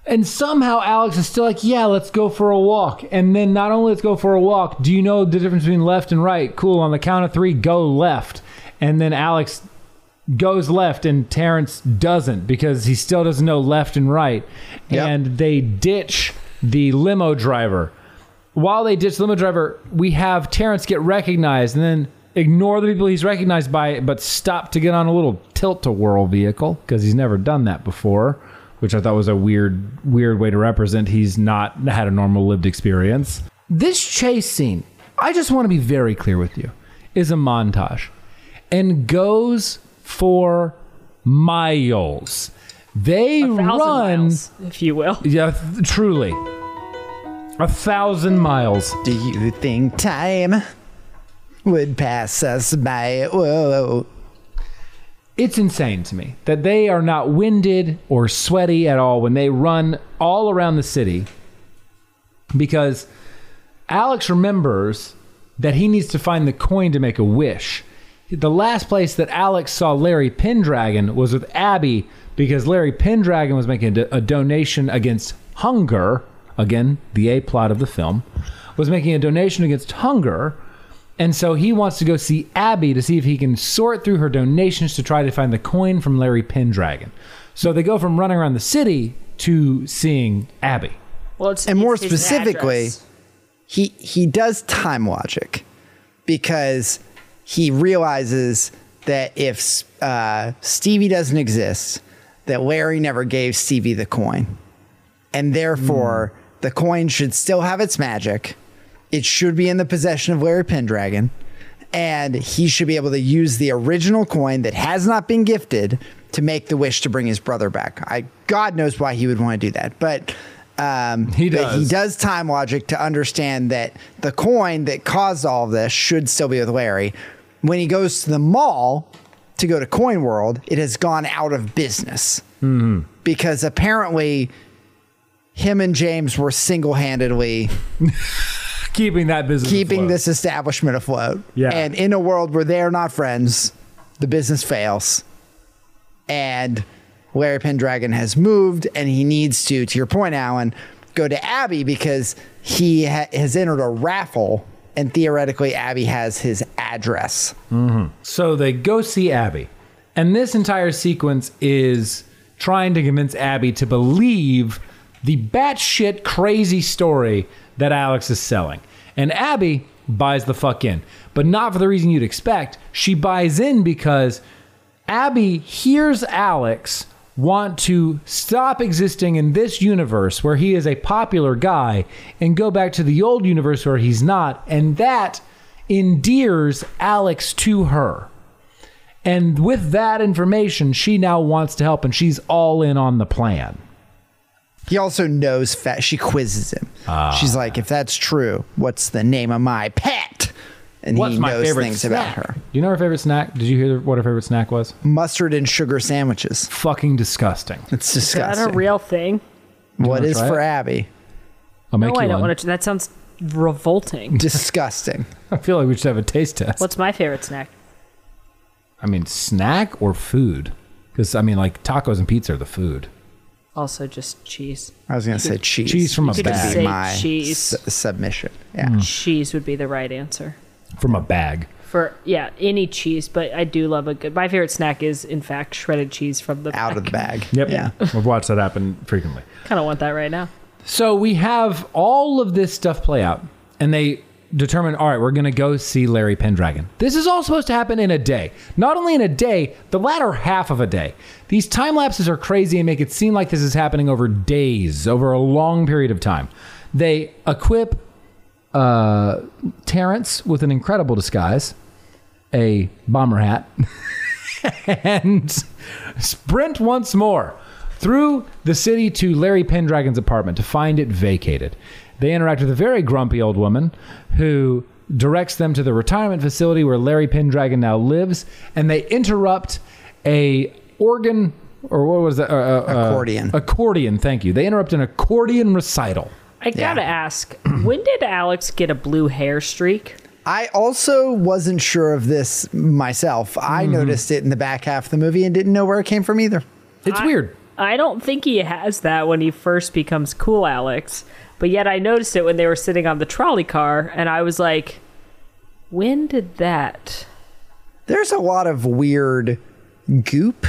And somehow Alex is still like, yeah, let's go for a walk. And then not only let's go for a walk, do you know the difference between left and right? Cool. On the count of three, go left. And then Alex goes left and Terrence doesn't because he still doesn't know left and right. Yep. And they ditch the limo driver. While they ditch the limo driver, we have Terrence get recognized and then ignore the people he's recognized by, but stop to get on a little Tilt-A-Whirl vehicle because he's never done that before, which I thought was a weird, weird way to represent he's not had a normal lived experience. This chase scene, I just want to be very clear with you, is a montage and goes for miles. They run, miles, if you will. yeah, th- truly, a thousand miles. Do you think time would pass us by? Whoa. It's insane to me that they are not winded or sweaty at all when they run all around the city because Alex remembers that he needs to find the coin to make a wish. The last place that Alex saw Larry Pendragon was with Abby because Larry Pendragon was making a, do- a donation against hunger. Again, the A plot of the film was making a donation against hunger. And so he wants to go see Abby to see if he can sort through her donations to try to find the coin from Larry Pendragon. So they go from running around the city to seeing Abby. Well, it's, And more it's his specifically, address. he he does time logic because he realizes that if uh, Stevie doesn't exist, that Larry never gave Stevie the coin, and therefore the coin should still have its magic. It should be in the possession of Larry Pendragon, and he should be able to use the original coin that has not been gifted to make the wish to bring his brother back. I God knows why he would want to do that, but um, He but he does. does time logic to understand that the coin that caused all of this should still be with Larry. When he goes to the mall to go to Coin World, it has gone out of business because apparently him and James were single handedly Keeping that business keeping afloat. this establishment afloat. Yeah. And in a world where they're not friends, the business fails. And Larry Pendragon has moved and he needs to, to your point, Alan, go to Abby because he ha- has entered a raffle and theoretically Abby has his address. Mm-hmm. So they go see Abby. And this entire sequence is trying to convince Abby to believe the batshit crazy story that Alex is selling. And Abby buys the fuck in. But not for the reason you'd expect. She buys in because Abby hears Alex want to stop existing in this universe where he is a popular guy and go back to the old universe where he's not. And that endears Alex to her. And with that information, she now wants to help and she's all in on the plan. He also knows fat. she quizzes him. Ah. She's like, if that's true, what's the name of my pet? And What's he my knows favorite things snack? about her. Do you know her favorite snack? Did you hear what her favorite snack was? Mustard and sugar sandwiches. Fucking disgusting. It's Is that disgusting. a real thing? what wanna is try for it? Abby? I'll make No, I you don't one. want to. That sounds revolting. Disgusting. I feel like we should have a taste test. What's my favorite snack? I mean, snack or food? Because I mean, like tacos and pizza are the food. Also, just cheese. I was gonna say cheese. cheese from a Would bag. be Say my cheese. s- submission. Yeah. Hmm. Cheese would be the right answer. from a bag. For yeah, any cheese, but I do love a good. My favorite snack is, in fact, shredded cheese from the Out of the bag. Yep. Yeah. We've watched that happen frequently. Kind of want that right now. So we have all of this stuff play out, and they determine, all right, we're going to go see Larry Pendragon. This is all supposed to happen in a day. Not only in a day, the latter half of a day. These time lapses are crazy and make it seem like this is happening over days, over a long period of time. They equip uh, Terrence with an incredible disguise, a bomber hat, and sprint once more through the city to Larry Pendragon's apartment to find it vacated. They interact with a very grumpy old woman who directs them to the retirement facility where Larry Pendragon now lives, and they interrupt a organ or what was that? Uh, uh, uh, Accordion. accordion. Thank you. They interrupt an accordion recital. I gotta ask, when did Alex get a blue hair streak? I also wasn't sure of this myself. Mm-hmm. I noticed it in the back half of the movie and didn't know where it came from either. It's weird. I don't think he has that when he first becomes cool Alex, but yet I noticed it when they were sitting on the trolley car, and I was like, when did that? There's a lot of weird goop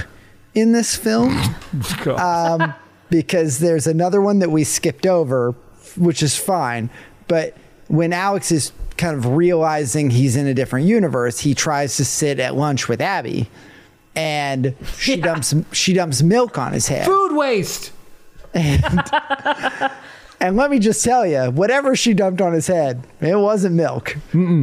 in this film um, because there's another one that we skipped over, which is fine. But when Alex is kind of realizing he's in a different universe, he tries to sit at lunch with Abby, and she dumps she dumps milk on his head. Food waste. And let me just tell you, whatever she dumped on his head, it wasn't milk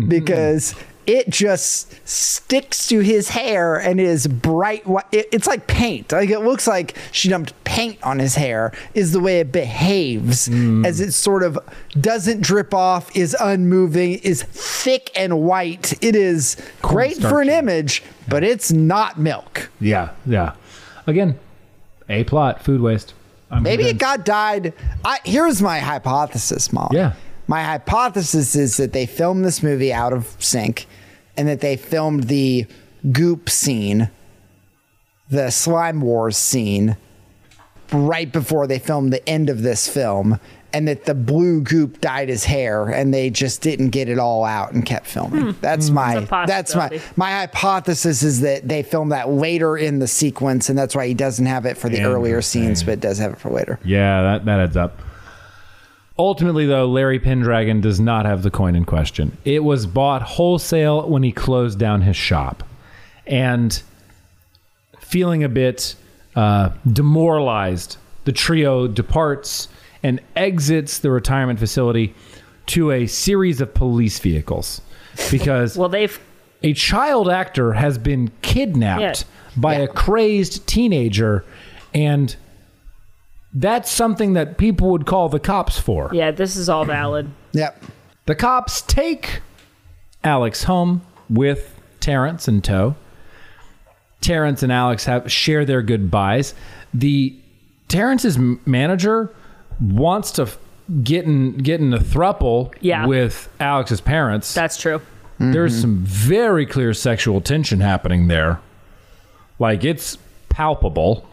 because it just sticks to his hair and is bright white. It's like paint. Like it looks like she dumped paint on his hair. Is the way it behaves mm. as it sort of doesn't drip off, is unmoving, is thick and white. It is great for an image, but it's not milk. Yeah, yeah. Again, a plot, food waste. I'm Maybe it got dyed. I, here's my hypothesis, Mom. Yeah. My hypothesis is that they filmed this movie out of sync and that they filmed the goop scene, the slime wars scene, right before they filmed the end of this film, and that the blue goop dyed his hair and they just didn't get it all out and kept filming. That's my that's my my hypothesis is that they filmed that later in the sequence and that's why he doesn't have it for the earlier scenes but does have it for later. Yeah, that, that adds up. Ultimately, though, Larry Pendragon does not have the coin in question. It was bought wholesale when he closed down his shop. And feeling a bit uh, demoralized, the trio departs and exits the retirement facility to a series of police vehicles because Well, they've a child actor has been kidnapped Yeah. by a crazed teenager and that's something that people would call the cops for. yeah, this is all valid. Yep. The cops take Alex home with Terrence in tow. Terrence and Alex have share their goodbyes. The Terrence's manager wants to get in get in a thruple Yeah. with Alex's parents. That's true. There's some very clear sexual tension happening there. Like it's palpable.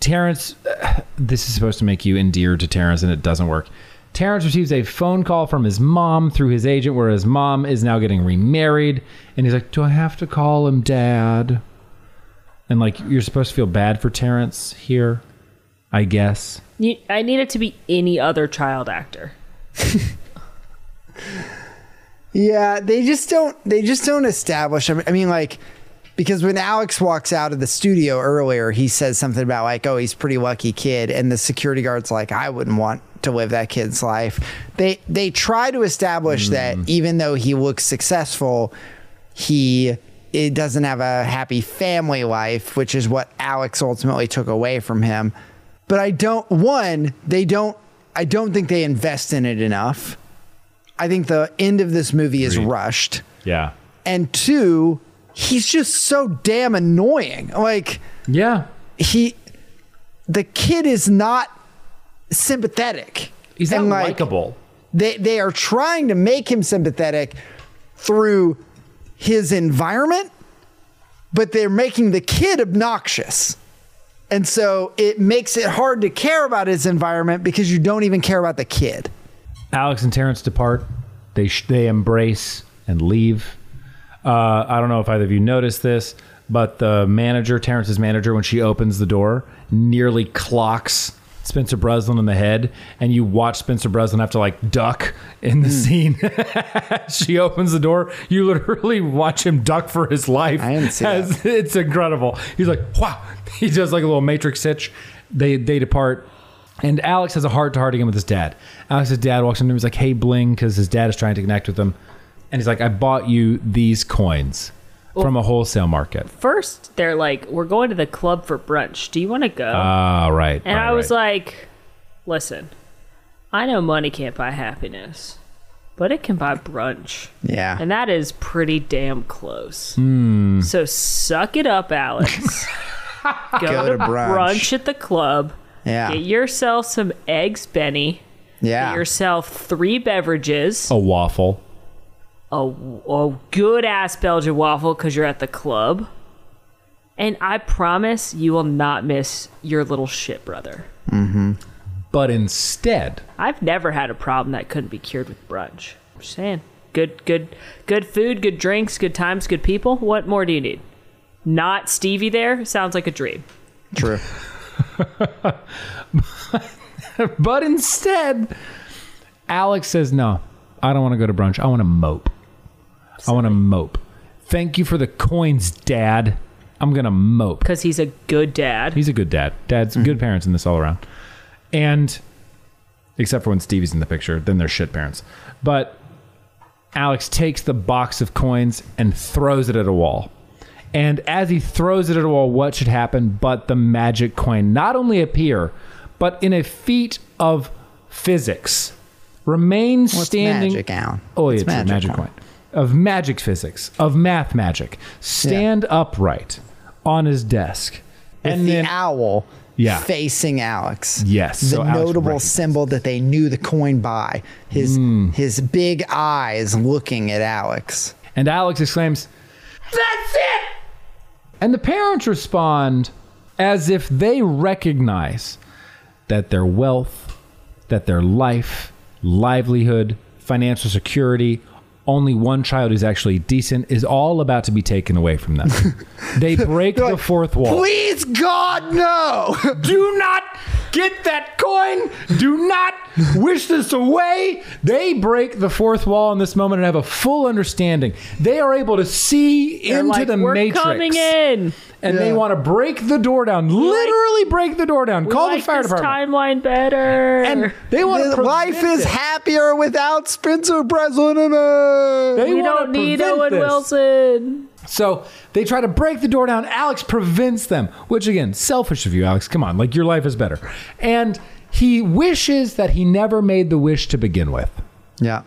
Terrence, uh, this is supposed to make you endeared to Terrence, and it doesn't work. Terrence receives a phone call from his mom through his agent, where his mom is now getting remarried, and he's like, "Do I have to call him dad?" And like, you're supposed to feel bad for Terrence here, I guess. You, I need it to be any other child actor. Yeah, they just don't. They just don't establish. I mean- like, because when Alex walks out of the studio earlier, he says something about like, "Oh, he's a pretty lucky kid," and the security guard's like, "I wouldn't want to live that kid's life." They they try to establish that mm. even though he looks successful, he it doesn't have a happy family life, which is what Alex ultimately took away from him. But I don't. One, they don't. I don't think they invest in it enough. I think the end of this movie is Agreed. rushed. Yeah. And two, he's just so damn annoying. Like Yeah. he the kid is not sympathetic. He's not like, likable. They they are trying to make him sympathetic through his environment, but they're making the kid obnoxious. And so it makes it hard to care about his environment because you don't even care about the kid. Alex and Terrence depart. They sh- they embrace and leave. Uh, I don't know if either of you noticed this, but the manager, Terrence's manager, when she opens the door, nearly clocks Spencer Breslin in the head, and you watch Spencer Breslin have to like duck in the hmm. scene. she opens the door, you literally watch him duck for his life. I didn't see As- It's incredible. He's like, wow. He does like a little matrix hitch. They they depart. And Alex has a heart to heart again with his dad. Alex's dad walks in and he's like, hey, Bling, because his dad is trying to connect with him. And he's like, I bought you these coins from a wholesale market. First, they're like, "We're going to the club for brunch. Do you want to go?" Ah, right. and right, I was right. like, "Listen, I know money can't buy happiness, but it can buy brunch, Yeah. and that is pretty damn close. Hmm. So suck it up, Alex. go, Go to to brunch. brunch at the club. Yeah. Get yourself some eggs, Benny. yeah. Get yourself three beverages, a waffle. A, a good ass Belgian waffle because you're at the club. And I promise you will not miss your little shit brother. Mm-hmm. But instead, I've never had a problem that couldn't be cured with brunch. I'm just saying. Good, good, good food, good drinks, good times, good people. What more do you need? not Stevie there sounds like a dream. True. But instead, Alex says, No, I don't want to go to brunch. I want to mope. I want to mope. Thank you for the coins, Dad. I'm going to mope. Because he's a good dad. He's a good dad. Dad's mm-hmm. good parents in this all around. And except for when Stevie's in the picture, then they're shit parents. But Alex takes the box of coins and throws it at a wall. And as he throws it at a wall, what should happen but the magic coin not only appear, but in a feat of physics, remain What's standing. magic, Alan? Oh, What's it's a magic, magic Alan? coin. Of magic physics, of math magic. Stand upright on his desk. With and the then owl Yeah. facing Alex. Yes, The so notable recognizes. symbol that they knew the coin by. His Hmm. his big eyes looking at Alex. And Alex exclaims, That's it! And the parents respond as if they recognize that their wealth, that their life, livelihood, financial security, only one child who's actually decent is all about to be taken away from them. they break the Like, fourth wall. Please, God, no! Do not get that coin. Do not wish this away. They break the fourth wall in this moment and have a full understanding. They are able to see They're into like, the We're matrix. coming in. And they want to break the door down. Literally break the door down. Call like the fire this department. timeline better. And they want The to life is happier without Spencer Breslin in it. They we don't need Owen this. Wilson. So they try to break the door down. Alex prevents them, which again, selfish of you, Alex. Come on, like your life is better. And he wishes that he never made the wish to begin with. Yeah.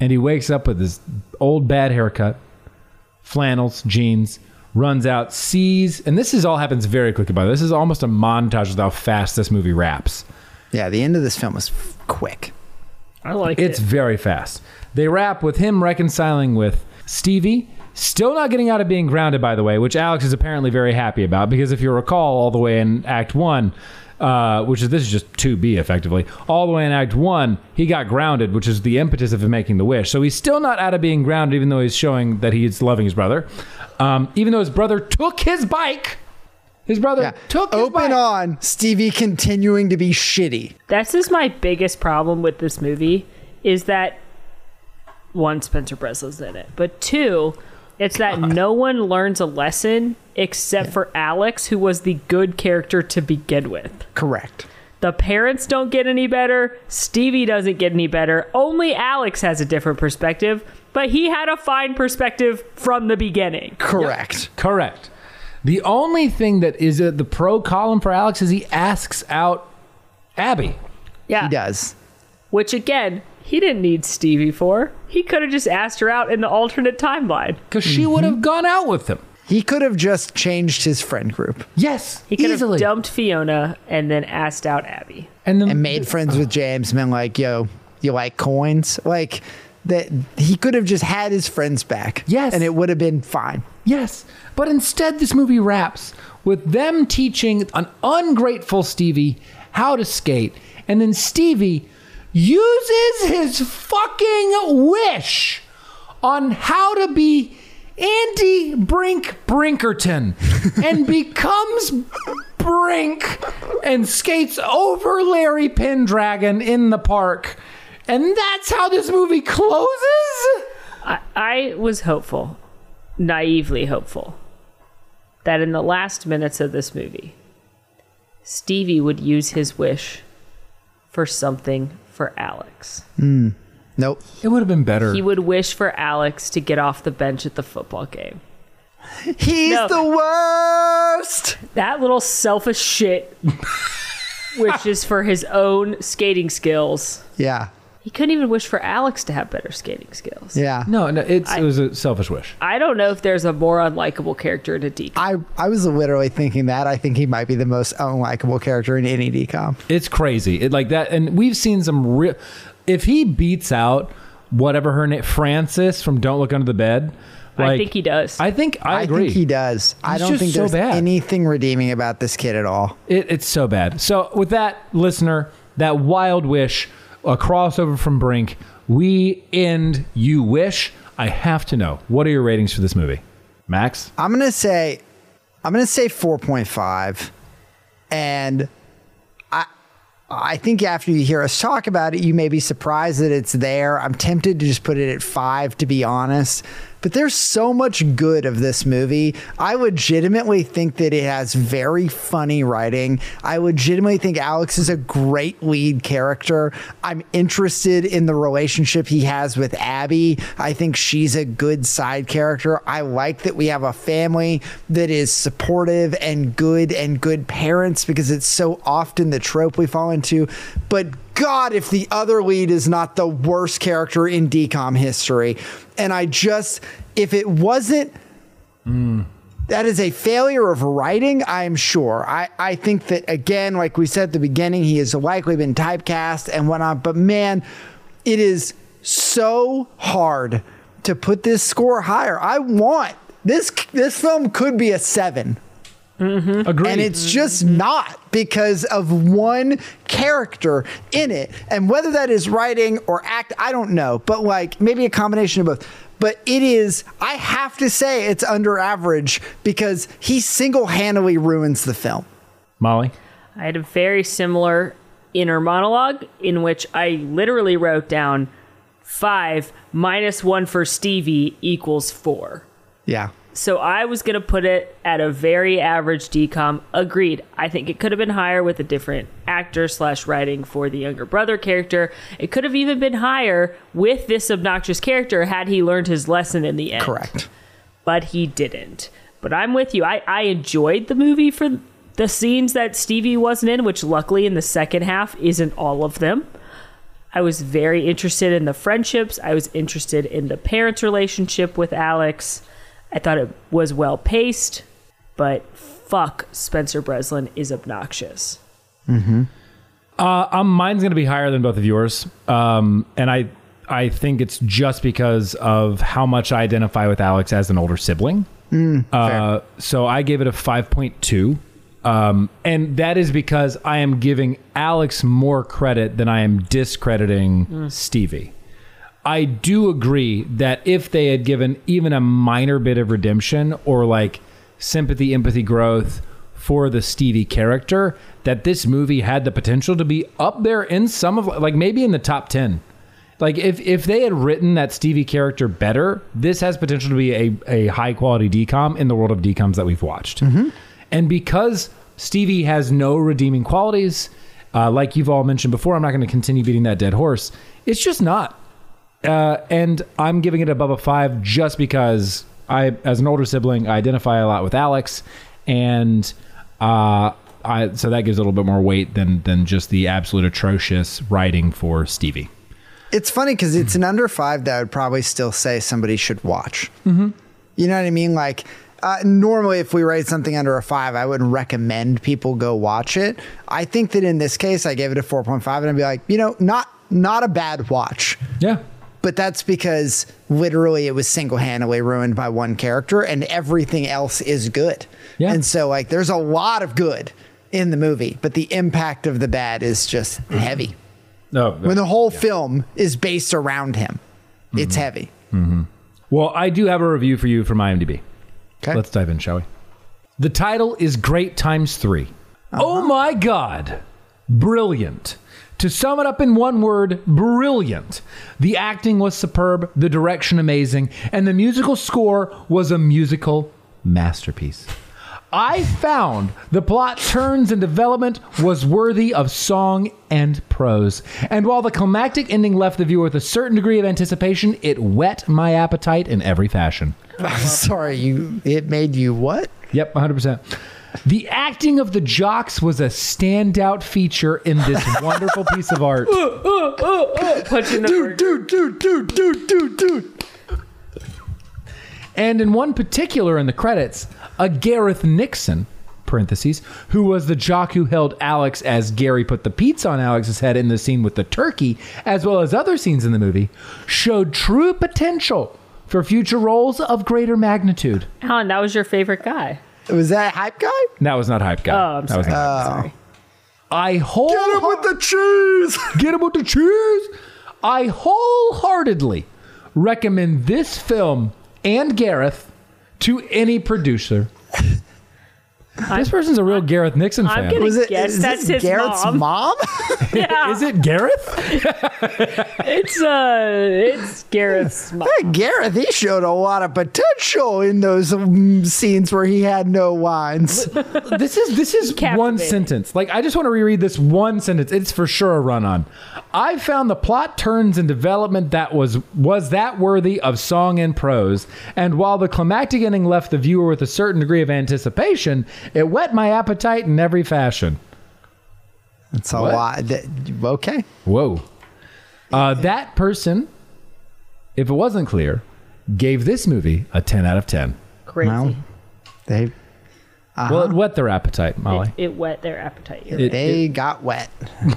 And he wakes up with his old bad haircut, flannels, jeans, runs out, sees, and this is all happens very quickly. By the way, this is almost a montage of how fast this movie wraps. Yeah, the end of this film was f- quick. I like It's it. It's very fast. They wrap with him reconciling with Stevie, still not getting out of being grounded, by the way, which Alex is apparently very happy about because if you recall, all the way in Act One, uh, which is this is just 2B effectively, all the way in Act One, he got grounded, which is the impetus of him making the wish. So he's still not out of being grounded, even though he's showing that he's loving his brother. Um, even though his brother took his bike, his brother Yeah. took his Open bike. on Stevie continuing to be shitty. This is my biggest problem with this movie is that one, Spencer Breslin's in it, but two, it's that no one learns a lesson except for Alex, who was the good character to begin with. Correct. The parents don't get any better. Stevie doesn't get any better. Only Alex has a different perspective, but he had a fine perspective from the beginning. Correct. Correct. The only thing that is uh, the pro column for Alex is he asks out Abby. Yeah. He does. Which again, he didn't need Stevie for. He could have just asked her out in the alternate timeline. because she would have gone out with him. He could have just changed his friend group Yes, He could easily. have dumped Fiona and then asked out Abby. and then and made friends with James and been like, yo, you like coins? Like that he could have just had his friends back. Yes. And it would have been fine. yes, but instead this movie wraps with them teaching an ungrateful Stevie how to skate, and then Stevie uses his fucking wish on how to be Andy Brink Brinkerton and becomes Brink and skates over Larry Pendragon in the park. And that's how this movie closes? I, I was hopeful, naively hopeful, that in the last minutes of this movie, Stevie would use his wish for something for Alex. Hmm. Nope. It would have been better. He would wish for Alex to get off the bench at the football game. He's No. the worst. That little selfish shit wishes for his own skating skills. Yeah. He couldn't even wish for Alex to have better skating skills. Yeah. no, no, it's, I- it was a selfish wish. I don't know if there's a more unlikable character in a DK. I, I was literally thinking that. I think he might be the most unlikable character in any DCOM. It's crazy. It like that, and we've seen some real. If he beats out whatever her name, Francis from Don't Look Under the Bed, I think he does. I think I, agree. think he does. I don't just think so there's bad. anything redeeming about this kid at all. It, it's so bad. So with that, listener, that wild wish, a crossover from Brink, we end. You wish. I have to know. What are your ratings for this movie? Max? I'm gonna say, I'm gonna say 4.5, and I, I think after you hear us talk about it, you may be surprised that it's there. I'm tempted to just put it at five, to be honest. But there's so much good of this movie. I legitimately think that it has very funny writing. I legitimately think Alex is a great lead character. I'm interested in the relationship he has with Abby. I think she's a good side character. I like that we have a family that is supportive and good and good parents because it's so often the trope we fall into. But God, if the other lead is not the worst character in DCOM history. And I just, if it wasn't, that is a failure of writing, I'm sure. I, I think that, again, like we said at the beginning, he has likely been typecast and whatnot. But man, it is so hard to put this score higher. I want this, this film could be a seven. Mm-hmm. Agreed. And it's just mm-hmm. not because of one character in it. And whether that is writing or act, I don't know, but like maybe a combination of both. But it is, I have to say it's under average because he single handedly ruins the film. Molly? I had a very similar inner monologue in which I literally wrote down five minus one for Stevie equals four. Yeah. So I was going to put it at a very average DCOM. Agreed. I think it could have been higher with a different actor slash writing for the younger brother character. It could have even been higher with this obnoxious character had he learned his lesson in the end. Correct. But he didn't. But I'm with you. I, I enjoyed the movie for the scenes that Stevie wasn't in, which luckily in the second half isn't all of them. I was very interested in the friendships. I was interested in the parents' relationship with Alex. I thought it was well paced, but fuck, Spencer Breslin is obnoxious. Uh, um, mine's going to be higher than both of yours, um, and I I think it's just because of how much I identify with Alex as an older sibling. uh, so I gave it a five point two, um, and that is because I am giving Alex more credit than I am discrediting Stevie. I do agree that if they had given even a minor bit of redemption or like sympathy, empathy, growth for the Stevie character, that this movie had the potential to be up there in some of like maybe in the top 10. Like if if they had written that Stevie character better, this has potential to be a, a high quality DCOM in the world of DCOMs that we've watched. And because Stevie has no redeeming qualities, uh, like you've all mentioned before, I'm not going to continue beating that dead horse. It's just not. Uh, and I'm giving it above a five just because I, as an older sibling, I identify a lot with Alex, and uh, I so that gives a little bit more weight than than just the absolute atrocious writing for Stevie. It's funny because it's an under five that I would probably still say somebody should watch. Mm-hmm. You know what I mean? Like, uh, normally, if we rate something under a five, I wouldn't recommend people go watch it. I think that in this case, I gave it a 4.5 and I'd be like, you know, not not a bad watch. Yeah, But that's because literally it was single handedly ruined by one character and everything else is good. Yeah. And so, like, there's a lot of good in the movie, but the impact of the bad is just mm-hmm. heavy. no. When the whole film is based around him, it's mm-hmm. heavy. Mm-hmm. Well, I do have a review for you from IMDb. Okay. Let's dive in, shall we? The title is Great Times 3. Uh-huh. Oh my God. Brilliant. To sum it up in one word, brilliant. The acting was superb, the direction amazing, and the musical score was a musical masterpiece. I found the plot turns and development was worthy of song and prose. And while the climactic ending left the viewer with a certain degree of anticipation, it whet my appetite in every fashion. I'm Sorry, you. It made you what? Yep, 100%. The acting of the jocks was a standout feature in this wonderful piece of art. Punching the burger. Dude, dude, dude, dude, dude, dude. And in one particular in the credits, a Gareth Nixon, parentheses, who was the jock who held Alex as Gary put the pizza on Alex's head in the scene with the turkey, as well as other scenes in the movie, showed true potential for future roles of greater magnitude. Alan, that was your favorite guy. Was that hype guy? That was not hype guy. Oh, I'm that was sorry. not- oh. sorry. I whole Get him with the cheese. Get him with the cheese. I wholeheartedly recommend this film and Gareth to any producer. This person's a real Gareth Nixon I'm fan. gonna- Was it? Guess is that's this his Garrett's mom. mom? Yeah, Is it Gareth? it's uh, it's Garrett's mom. Hey, Gareth, he showed a lot of potential in those um, scenes where he had no lines. this is this is one Captivating. sentence. Like I just want to reread this one sentence. It's for sure a run on. I found the plot turns and development that was was that worthy of song and prose. And while the climactic ending left the viewer with a certain degree of anticipation, it whet my appetite in every fashion. That's a What? lot. That, okay. Whoa. Uh, that person, if it wasn't clear, gave this movie a 10 out of 10. Crazy. Well, they Well, it whet their appetite, Molly. It, it whet their appetite. It- right. they got wet.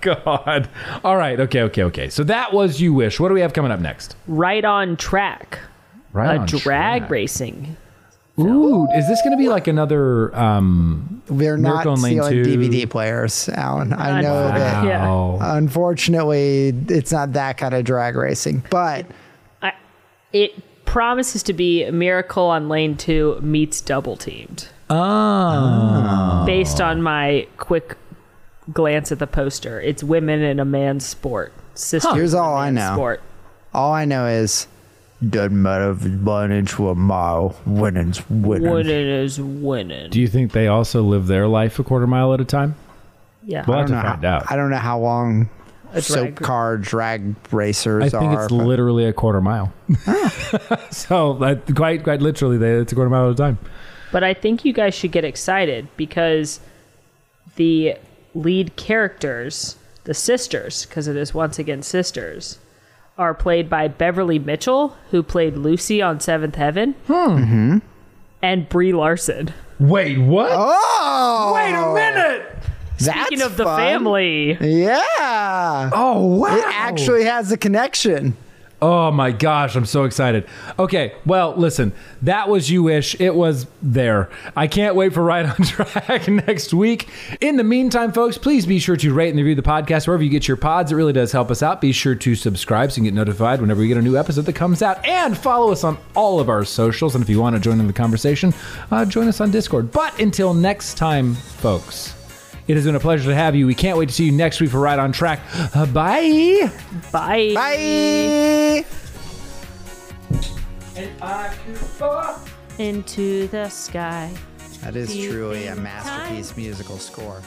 God. All right. Okay. Okay. Okay. So that was You Wish. What do we have coming up next? right on track. Right a on drag track. racing. Ooh, is this going to be like another? um We're not Miracle on Lane stealing 2. DVD players, Alan. I know Wow. that. Yeah. Unfortunately, it's not that kind of drag racing, but I, it promises to be a miracle on lane two meets double teamed. Oh. Based on my quick glance at the poster, it's women in a man's sport. Sister Here's all I know. Sport. all I know is doesn't matter if it's one inch or a mile. Winning's winning. Winning is winning. Do you think they also live their life a quarter mile at a time? yeah. Well, I have don't to know. find How, out. I don't know how long A soap drag- car drag racers I think are. it's but- literally a quarter mile. so that, quite quite literally, they, it's a quarter mile at a time. But I think you guys should get excited because the lead characters, the sisters, because it is once again sisters, are played by Beverly Mitchell, who played Lucy on Seventh Heaven, hmm. mm-hmm. and Brie Larson. Wait, what? oh, Wait a minute! Speaking that's of the fun. family, Yeah. Oh wow! It actually has a connection. Oh my gosh, I'm so excited. Okay, well, listen, that was You Wish. It was there. I can't wait for Right on Track next week. In the meantime, folks, please be sure to rate and review the podcast wherever you get your pods. It really does help us out. Be sure to subscribe so you can get notified whenever we get a new episode that comes out. And follow us on all of our socials. And if you want to join in the conversation, uh, join us on Discord. But until next time, folks. It has been a pleasure to have you. We can't wait to see you next week for Right on Track. Uh, bye. bye. Bye. Into the sky. That is truly a masterpiece musical score.